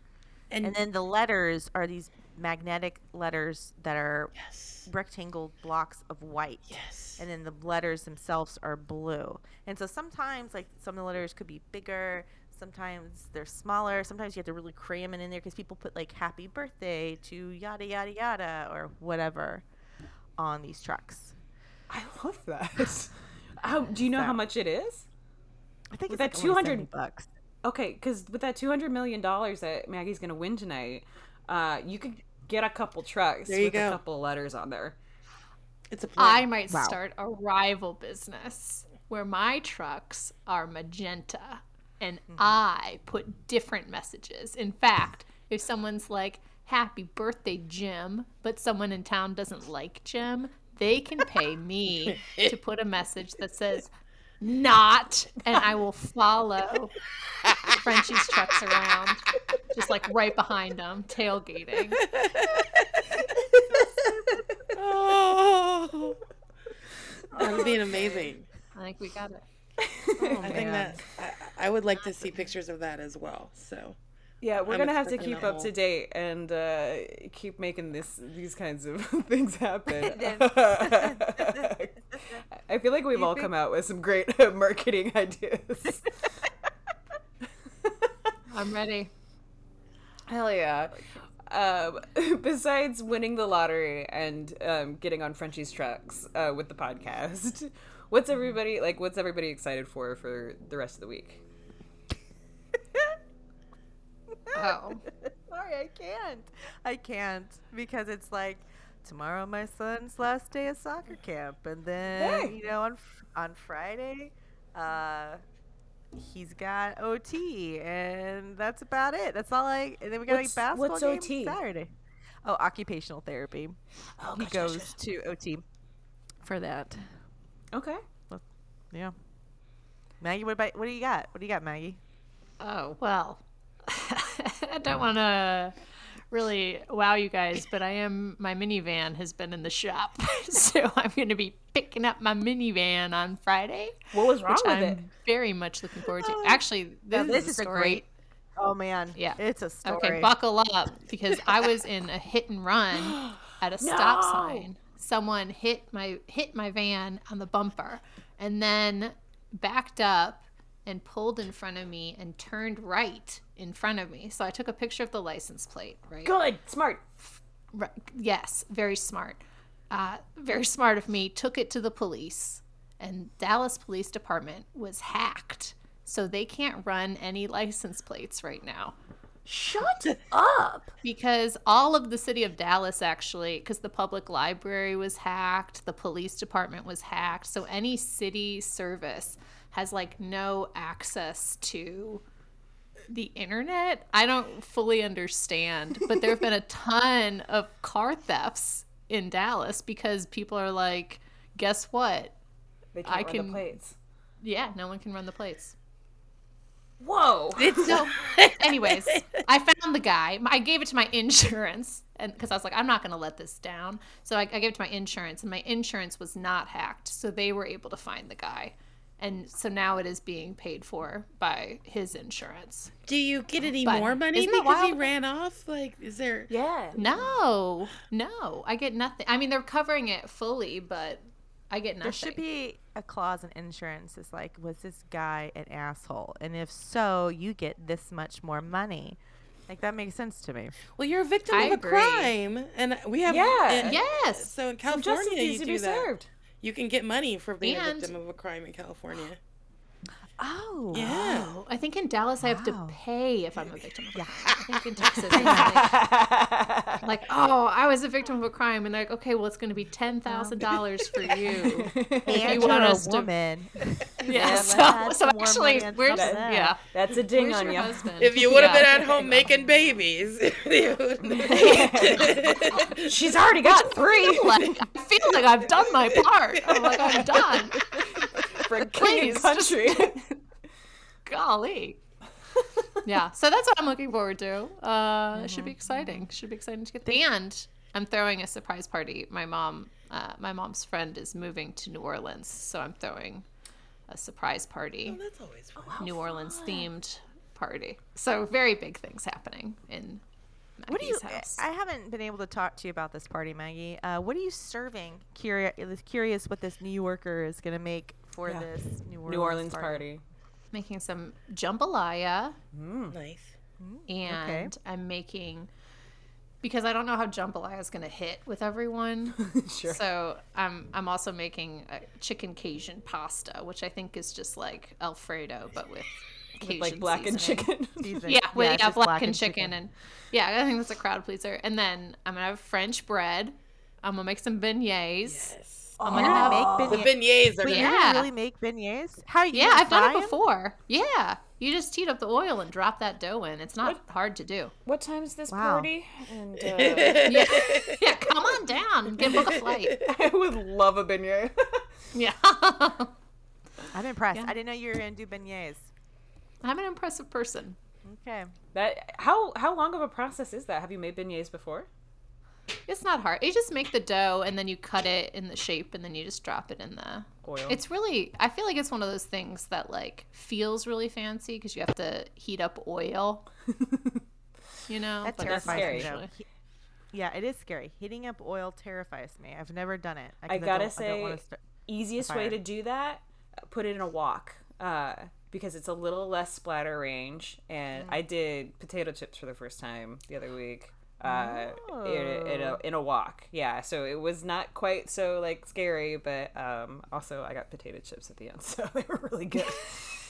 [SPEAKER 2] And,
[SPEAKER 4] And then the letters are these magnetic letters that are
[SPEAKER 2] yes,
[SPEAKER 4] rectangle blocks of white.
[SPEAKER 2] yes.
[SPEAKER 4] and then the letters themselves are blue. And so sometimes, like some of the letters could be bigger, sometimes they're smaller. Sometimes you have to really cram it in there because people put like "Happy Birthday" to yada yada yada or whatever on these trucks.
[SPEAKER 1] I love that. How do you know how much it is?
[SPEAKER 4] I think
[SPEAKER 1] With
[SPEAKER 4] it's
[SPEAKER 1] that
[SPEAKER 4] like
[SPEAKER 1] 200
[SPEAKER 4] bucks.
[SPEAKER 1] Okay, because with that two hundred million dollars that Maggie's gonna win tonight, uh, you could get a couple trucks
[SPEAKER 2] There you
[SPEAKER 1] with
[SPEAKER 2] go.
[SPEAKER 1] a couple letters on there.
[SPEAKER 2] It's a plan.
[SPEAKER 3] I might
[SPEAKER 4] Wow.
[SPEAKER 3] start a rival business where my trucks are magenta and I put different messages. In fact, if someone's like, Happy birthday, Jim, but someone in town doesn't like Jim, they can pay me to put a message that says, not, and I will follow Frenchy's trucks around, just like right behind them, tailgating.
[SPEAKER 2] oh, that would be amazing.
[SPEAKER 3] I think we got it.
[SPEAKER 4] Oh,
[SPEAKER 2] I think that I, I would like to see pictures of that as well. So
[SPEAKER 1] Yeah, we're
[SPEAKER 2] I'm
[SPEAKER 1] gonna have to keep up to date and uh, keep making this these kinds of things happen. I feel like we've all come out with some great marketing ideas.
[SPEAKER 3] I'm ready.
[SPEAKER 1] Hell yeah. Um, besides winning the lottery and um, getting on Frenchy's trucks uh, with the podcast, what's everybody like? What's everybody excited for for the rest of the week?
[SPEAKER 3] Oh.
[SPEAKER 4] Sorry, I can't. I can't because it's like tomorrow my son's last day of soccer camp, and then
[SPEAKER 1] Hey.
[SPEAKER 4] you know on on Friday, uh, he's got OT, and that's about it. That's all I. And then we got
[SPEAKER 1] What's-
[SPEAKER 4] a basketball
[SPEAKER 1] what's
[SPEAKER 4] game
[SPEAKER 1] OT?
[SPEAKER 4] Saturday. Oh, occupational therapy.
[SPEAKER 1] Oh,
[SPEAKER 4] he goes to OT for that.
[SPEAKER 1] Okay.
[SPEAKER 4] Yeah. Maggie, what about what do you got? What do you got, Maggie?
[SPEAKER 3] Oh, well. I don't want to really wow you guys, but I am my minivan has been in the shop. so I'm going to be picking up my minivan on Friday.
[SPEAKER 1] What was wrong with
[SPEAKER 3] I'm
[SPEAKER 1] it?
[SPEAKER 3] very much looking forward to. Oh. Actually, this, is,
[SPEAKER 4] this
[SPEAKER 3] a
[SPEAKER 4] is a
[SPEAKER 3] story.
[SPEAKER 4] great- Oh man,
[SPEAKER 3] Yeah.
[SPEAKER 4] it's a story.
[SPEAKER 3] Okay, buckle up because I was in a hit and run at a stop sign. Someone hit my hit my van on the bumper and then backed up and pulled in front of me and turned right in front of me. So I took a picture of the license plate, right?
[SPEAKER 1] Good, smart.
[SPEAKER 3] Right. Yes, very smart. Uh, very smart of me. Took it to the police, and Dallas Police Department was hacked, so they can't run any license plates right now
[SPEAKER 1] Shut up.
[SPEAKER 3] because all of the city of Dallas actually, because the public library was hacked, the police department was hacked, so any city service has like no access to the internet. I don't fully understand, but there have been a ton of car thefts in Dallas because people are like, guess what?
[SPEAKER 1] They can't
[SPEAKER 3] I
[SPEAKER 1] run
[SPEAKER 3] can-
[SPEAKER 1] the plates.
[SPEAKER 3] Yeah, no one can run the plates.
[SPEAKER 1] Whoa.
[SPEAKER 3] So, anyways, I found the guy. I gave it to my insurance, and because I was like, I'm not going to let this down. So I, I gave it to my insurance, and my insurance was not hacked, so they were able to find the guy, and so now it is being paid for by his insurance.
[SPEAKER 2] Do you get any
[SPEAKER 3] But
[SPEAKER 2] more money because he ran off? Like, is there?
[SPEAKER 1] yeah.
[SPEAKER 3] No, no, I get nothing. I mean, they're covering it fully, but I get nothing.
[SPEAKER 4] There should be a clause in insurance. It's like, was this guy an asshole? And if so, you get this much more money. Like that makes sense to me.
[SPEAKER 2] Well, you're a victim
[SPEAKER 3] I
[SPEAKER 2] of a
[SPEAKER 3] agree.
[SPEAKER 2] crime, and we have.
[SPEAKER 1] Yeah.
[SPEAKER 2] and-
[SPEAKER 3] Yes.
[SPEAKER 2] So in
[SPEAKER 1] Some justice
[SPEAKER 2] California,
[SPEAKER 1] needs
[SPEAKER 2] you
[SPEAKER 1] to
[SPEAKER 2] do
[SPEAKER 1] be
[SPEAKER 2] that.
[SPEAKER 1] served.
[SPEAKER 2] You can get money for being
[SPEAKER 3] And-
[SPEAKER 2] a victim of a crime in California.
[SPEAKER 4] Oh,
[SPEAKER 2] Yeah.
[SPEAKER 3] Oh, I think in Dallas I have to pay if I'm a victim of a crime. I think in Texas, like, like, oh, I was a victim of a crime, and they're like, okay, well, it's going to be ten thousand um, dollars for you.
[SPEAKER 4] and
[SPEAKER 3] you want
[SPEAKER 4] you're
[SPEAKER 3] us
[SPEAKER 4] a
[SPEAKER 3] to-
[SPEAKER 4] woman.
[SPEAKER 3] Yeah,
[SPEAKER 4] Yeah,
[SPEAKER 3] so, so actually,
[SPEAKER 4] money on
[SPEAKER 3] where's
[SPEAKER 4] that.
[SPEAKER 3] yeah,
[SPEAKER 1] That's a ding
[SPEAKER 3] where's
[SPEAKER 1] on
[SPEAKER 3] your
[SPEAKER 1] you.
[SPEAKER 3] husband?
[SPEAKER 2] If you would have
[SPEAKER 3] Yeah.
[SPEAKER 2] been at home making babies,
[SPEAKER 1] She's already got three
[SPEAKER 3] like, I feel like I've done my part. I'm like, I'm done.
[SPEAKER 1] for a king
[SPEAKER 3] Please,
[SPEAKER 1] and
[SPEAKER 3] just-
[SPEAKER 1] country.
[SPEAKER 3] Golly. Yeah, so that's what I'm looking forward to. Uh, It should be exciting. Should be exciting to get the and I'm throwing a surprise party. My mom, uh, my mom's friend is moving to New Orleans, so I'm throwing a surprise party,
[SPEAKER 2] That's always fun.
[SPEAKER 3] New Orleans themed party. So very big things happening in Maggie's
[SPEAKER 4] What do you?
[SPEAKER 3] house.
[SPEAKER 4] I haven't been able to talk to you about this party, Maggie. Uh, what are you serving? Curious, curious what this New Yorker is going to make for
[SPEAKER 1] Yeah.
[SPEAKER 4] this New Orleans,
[SPEAKER 1] New Orleans party.
[SPEAKER 3] Making some jambalaya. Mm.
[SPEAKER 2] Nice. Mm.
[SPEAKER 3] and I'm making because I don't know how jambalaya is going to hit with everyone.
[SPEAKER 1] Sure.
[SPEAKER 3] So I'm I'm also making a chicken Cajun pasta, which I think is just like Alfredo but with Cajun
[SPEAKER 1] Like blackened
[SPEAKER 3] seasoning.
[SPEAKER 1] chicken.
[SPEAKER 4] Season.
[SPEAKER 3] Yeah, with
[SPEAKER 4] it's
[SPEAKER 3] yeah,
[SPEAKER 4] just
[SPEAKER 3] blackened chicken. and yeah, I think that's a crowd pleaser. And then I'm gonna have French bread. I'm gonna make some beignets.
[SPEAKER 2] Yes.
[SPEAKER 3] I'm
[SPEAKER 4] You're
[SPEAKER 3] gonna have
[SPEAKER 4] gonna
[SPEAKER 2] The
[SPEAKER 4] make beignets.
[SPEAKER 2] beignets are
[SPEAKER 4] Wait,
[SPEAKER 2] good.
[SPEAKER 4] you're
[SPEAKER 3] Yeah.
[SPEAKER 4] really make beignets? How you?
[SPEAKER 3] yeah, I've done
[SPEAKER 4] it
[SPEAKER 3] it
[SPEAKER 4] 'em?
[SPEAKER 3] before. Yeah, you just heat up the oil and drop that dough in. It's not hard to do.
[SPEAKER 1] What time is this
[SPEAKER 4] Wow.
[SPEAKER 1] party? And uh,
[SPEAKER 3] Yeah, yeah. Come on down. Get book a flight.
[SPEAKER 1] I would love a beignet.
[SPEAKER 3] Yeah.
[SPEAKER 4] I'm impressed.
[SPEAKER 3] Yeah.
[SPEAKER 4] I didn't know you were gonna do beignets.
[SPEAKER 3] I'm an impressive person.
[SPEAKER 4] Okay.
[SPEAKER 1] that how how long of a process is that? Have you made beignets before?
[SPEAKER 3] It's not hard. You just make the dough and then you cut it in the shape and then you just drop it in the
[SPEAKER 1] Oil.
[SPEAKER 3] It's really I feel like it's one of those things that like feels really fancy because you have to heat up oil. you know.
[SPEAKER 4] That
[SPEAKER 3] but
[SPEAKER 1] terrifies
[SPEAKER 4] terrifies
[SPEAKER 1] scary.
[SPEAKER 4] me. though.
[SPEAKER 3] actually-
[SPEAKER 4] He- Yeah, it is scary. Heating up oil terrifies me. I've never done it.
[SPEAKER 1] I gotta
[SPEAKER 4] don't-
[SPEAKER 1] say,
[SPEAKER 4] don't
[SPEAKER 1] easiest way to do that put it in a wok uh, because it's a little less splatter range and i did potato chips for the first time the other week uh, in, in, a, in a wok yeah so it was not quite so like scary but um, also i got potato chips at the end so they were really good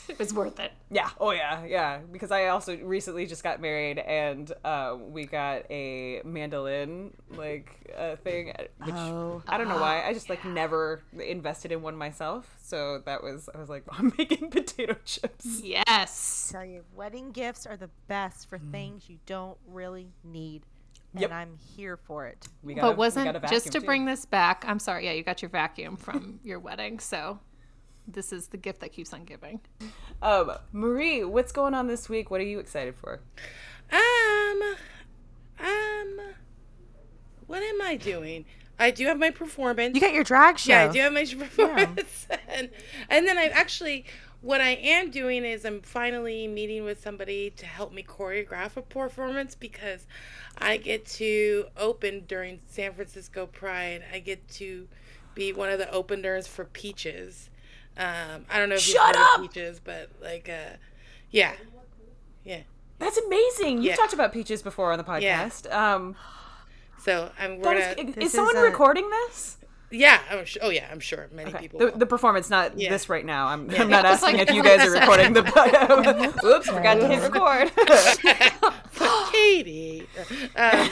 [SPEAKER 3] It was worth it.
[SPEAKER 1] yeah oh yeah yeah because i also recently just got married and uh, we got a mandolin like uh, thing which
[SPEAKER 4] Oh.
[SPEAKER 1] I don't know why. I just like never invested in one myself. So that was I was like, I'm making potato chips.
[SPEAKER 3] Yes.
[SPEAKER 4] tell you, wedding gifts are the best for things you don't really need. And
[SPEAKER 1] Yep.
[SPEAKER 4] I'm here for it.
[SPEAKER 1] We got a-
[SPEAKER 3] But
[SPEAKER 1] we
[SPEAKER 3] wasn't
[SPEAKER 1] got a
[SPEAKER 3] just to
[SPEAKER 1] too.
[SPEAKER 3] bring this back. I'm sorry. Yeah, you got your vacuum from your wedding, so this is the gift that keeps on giving.
[SPEAKER 1] Um, Marie, what's going on this week? What are you excited for?
[SPEAKER 2] Um, um, what am I doing? I do have my performance.
[SPEAKER 4] You got your drag show.
[SPEAKER 2] Yeah, I do have my performance, and and then I actually what I am doing is I'm finally meeting with somebody to help me choreograph a performance because I get to open during San Francisco Pride. I get to be one of the openers for Peaches. Um, I don't know if
[SPEAKER 1] Shut
[SPEAKER 2] you've heard
[SPEAKER 1] up!
[SPEAKER 2] of Peaches, but like, uh, yeah, yeah.
[SPEAKER 1] That's amazing. You've
[SPEAKER 2] Yeah.
[SPEAKER 1] talked about peaches before on the
[SPEAKER 2] Yeah.
[SPEAKER 1] podcast. Um,
[SPEAKER 2] So I'm
[SPEAKER 1] is,
[SPEAKER 2] gonna,
[SPEAKER 1] is
[SPEAKER 4] This
[SPEAKER 1] someone
[SPEAKER 4] is a-
[SPEAKER 1] recording this?
[SPEAKER 2] Yeah. I'm sure, oh yeah, I'm sure many
[SPEAKER 1] Okay.
[SPEAKER 2] people.
[SPEAKER 1] The,
[SPEAKER 2] will.
[SPEAKER 1] the performance, not
[SPEAKER 2] Yeah.
[SPEAKER 1] this right now. I'm, I'm not asking
[SPEAKER 3] like,
[SPEAKER 1] if you guys are recording the. Oops, forgot to hit record.
[SPEAKER 2] Katie. Um,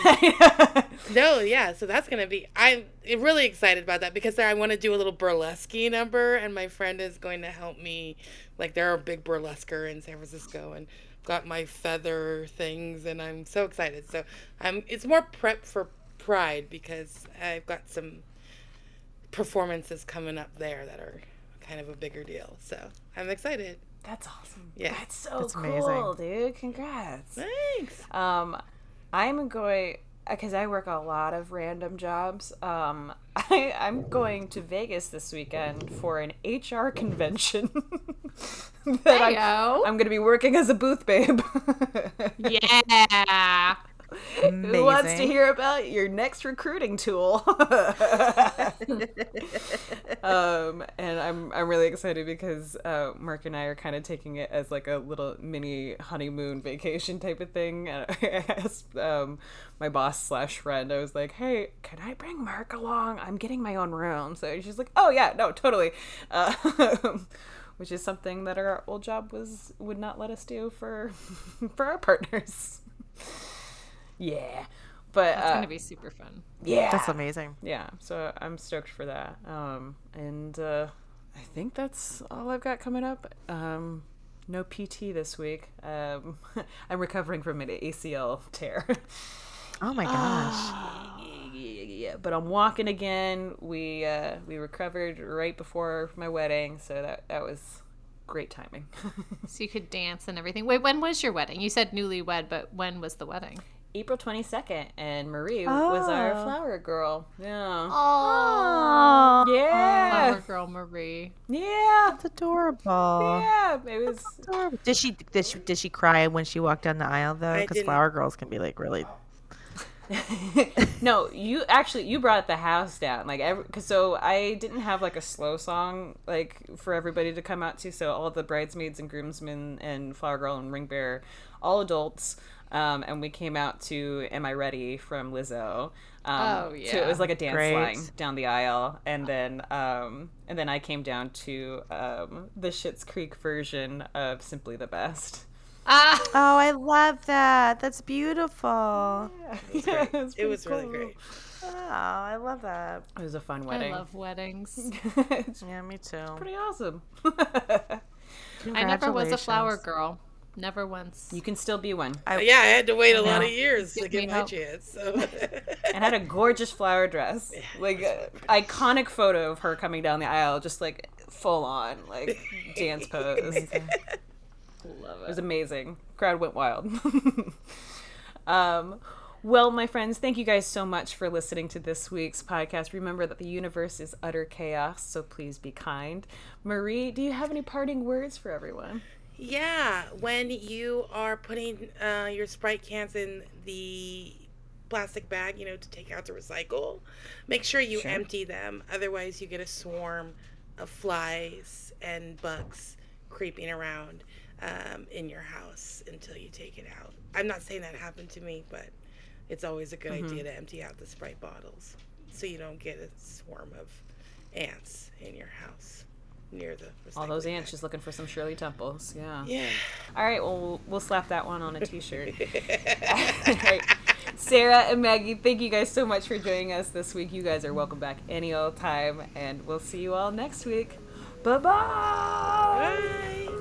[SPEAKER 2] no, yeah. So that's gonna be. I'm really excited about that because I want to do a little burlesque number, and my friend is going to help me. Like they're a big burlesquer in San Francisco, and got my feather things, and I'm so excited. So I'm. It's more prep for Pride because I've got some performances coming up there that are kind of a bigger deal. So I'm excited.
[SPEAKER 1] That's awesome.
[SPEAKER 2] Yeah.
[SPEAKER 1] That's so
[SPEAKER 4] That's
[SPEAKER 1] cool,
[SPEAKER 4] amazing.
[SPEAKER 1] dude. Congrats.
[SPEAKER 2] Thanks.
[SPEAKER 1] Um, I'm going because I work a lot of random jobs. Um, I, I'm going to Vegas this weekend for an HR convention. that I,
[SPEAKER 3] Heyo.
[SPEAKER 1] I'm going to be working as a booth babe.
[SPEAKER 3] Yeah.
[SPEAKER 1] Who wants to hear about your next recruiting tool? um, and I'm I'm really excited because uh, Mark and I are kind of taking it as like a little mini honeymoon vacation type of thing. And I asked um, my boss slash friend, I was like, "Hey, can I bring Mark along? I'm getting my own room." So she's like, "Oh yeah, no, totally." Uh, which is something that our old job was would not let us do for for our partners. Yeah. But
[SPEAKER 3] It's
[SPEAKER 1] uh,
[SPEAKER 3] gonna be super fun.
[SPEAKER 1] yeah.
[SPEAKER 4] That's amazing.
[SPEAKER 1] Yeah, so I'm stoked for that. Um, and uh, I think that's all I've got coming up. Um, no PT this week. Um, I'm recovering from an ACL tear.
[SPEAKER 4] Oh my gosh.
[SPEAKER 1] yeah, yeah, but I'm walking again. We uh, we recovered right before my wedding, so that that was great timing.
[SPEAKER 3] So you could dance and everything. Wait, when was your wedding? You said newlywed, but when was the wedding?
[SPEAKER 1] April 22nd, and Marie was our
[SPEAKER 4] Oh.
[SPEAKER 1] flower girl. Yeah.
[SPEAKER 3] Oh,
[SPEAKER 1] Yeah.
[SPEAKER 3] flower girl Marie.
[SPEAKER 1] Yeah.
[SPEAKER 4] That's adorable.
[SPEAKER 1] Yeah. It was.
[SPEAKER 4] Adorable. Did she did she did she cry when she walked down the aisle though? Because flower girls can be like really.
[SPEAKER 1] no, you actually you brought the house down like every cause so I didn't have like a slow song like for everybody to come out to. So all the bridesmaids and groomsmen and flower girl and ring bearer, all adults, um, and we came out to "Am I Ready" from Lizzo. Um,
[SPEAKER 3] Oh,
[SPEAKER 1] So it was like a dance
[SPEAKER 4] Great.
[SPEAKER 1] line down the aisle, and then um, and then I came down to um, the Schitt's Creek version of "Simply the Best."
[SPEAKER 3] Ah,
[SPEAKER 4] Oh, I love that. That's beautiful.
[SPEAKER 1] Yeah,
[SPEAKER 2] It was,
[SPEAKER 1] pretty
[SPEAKER 2] really
[SPEAKER 1] cool.
[SPEAKER 2] great.
[SPEAKER 4] Oh, I love that.
[SPEAKER 1] It was a fun wedding.
[SPEAKER 3] I love weddings.
[SPEAKER 1] it's
[SPEAKER 4] Yeah, me too.
[SPEAKER 1] pretty awesome.
[SPEAKER 3] I never was a flower girl. Never once.
[SPEAKER 1] you can still be one.
[SPEAKER 4] I-
[SPEAKER 2] yeah, I had to wait a lot of years to
[SPEAKER 3] Give
[SPEAKER 2] get my
[SPEAKER 3] hope.
[SPEAKER 2] chance. So.
[SPEAKER 1] and had a gorgeous flower dress, like uh, iconic photo of her coming down the aisle, just like full on like dance pose.
[SPEAKER 4] Amazing.
[SPEAKER 1] It was amazing. Crowd went wild. um, well, my friends, thank you guys so much for listening to this week's podcast. Remember that the universe is utter chaos, so please be kind. Marie, do you have any parting words for everyone?
[SPEAKER 2] Yeah, when you are putting uh, your Sprite cans in the plastic bag, you know, to take out to recycle, make sure you
[SPEAKER 1] Sure.
[SPEAKER 2] empty them. Otherwise, you get a swarm of flies and bugs creeping around um, in your house until you take it out. I'm not saying that happened to me, but it's always a good
[SPEAKER 1] Mm-hmm.
[SPEAKER 2] idea to empty out the Sprite bottles so you don't get a swarm of ants in your house near the
[SPEAKER 1] All those ants
[SPEAKER 2] bag.
[SPEAKER 1] just looking for some Shirley Temples. Yeah.
[SPEAKER 2] Yeah.
[SPEAKER 1] All right. Well, we'll, we'll slap that one on a T-shirt. All right. Sarah and Maggie, thank you guys so much for joining us this week. You guys are welcome back any old time, and we'll see you all next week. Bye bye.
[SPEAKER 2] Bye.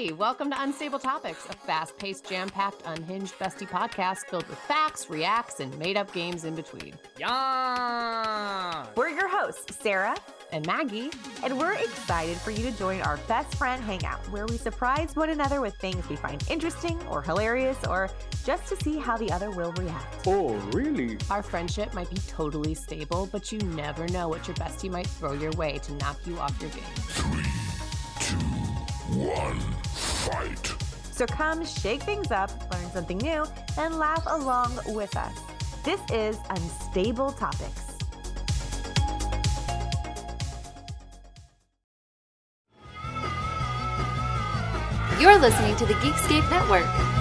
[SPEAKER 5] Hey, welcome to Unstable Topics, a fast paced, jam packed, unhinged bestie podcast filled with facts, reacts, and made up games in between.
[SPEAKER 6] Yeah.
[SPEAKER 4] We're your hosts, Sarah,
[SPEAKER 5] And Maggie,
[SPEAKER 4] and we're excited for you to join our best friend hangout, where we surprise one another with things we find interesting or hilarious, or just to see how the other will react.
[SPEAKER 6] Oh, really?
[SPEAKER 5] our friendship might be totally stable, but you never know what your bestie might throw your way to knock you off your game.
[SPEAKER 7] One fight.
[SPEAKER 4] So come shake things up, learn something new, and laugh along with us. This is Unstable Topics.
[SPEAKER 8] You're listening to the Geekscape Network.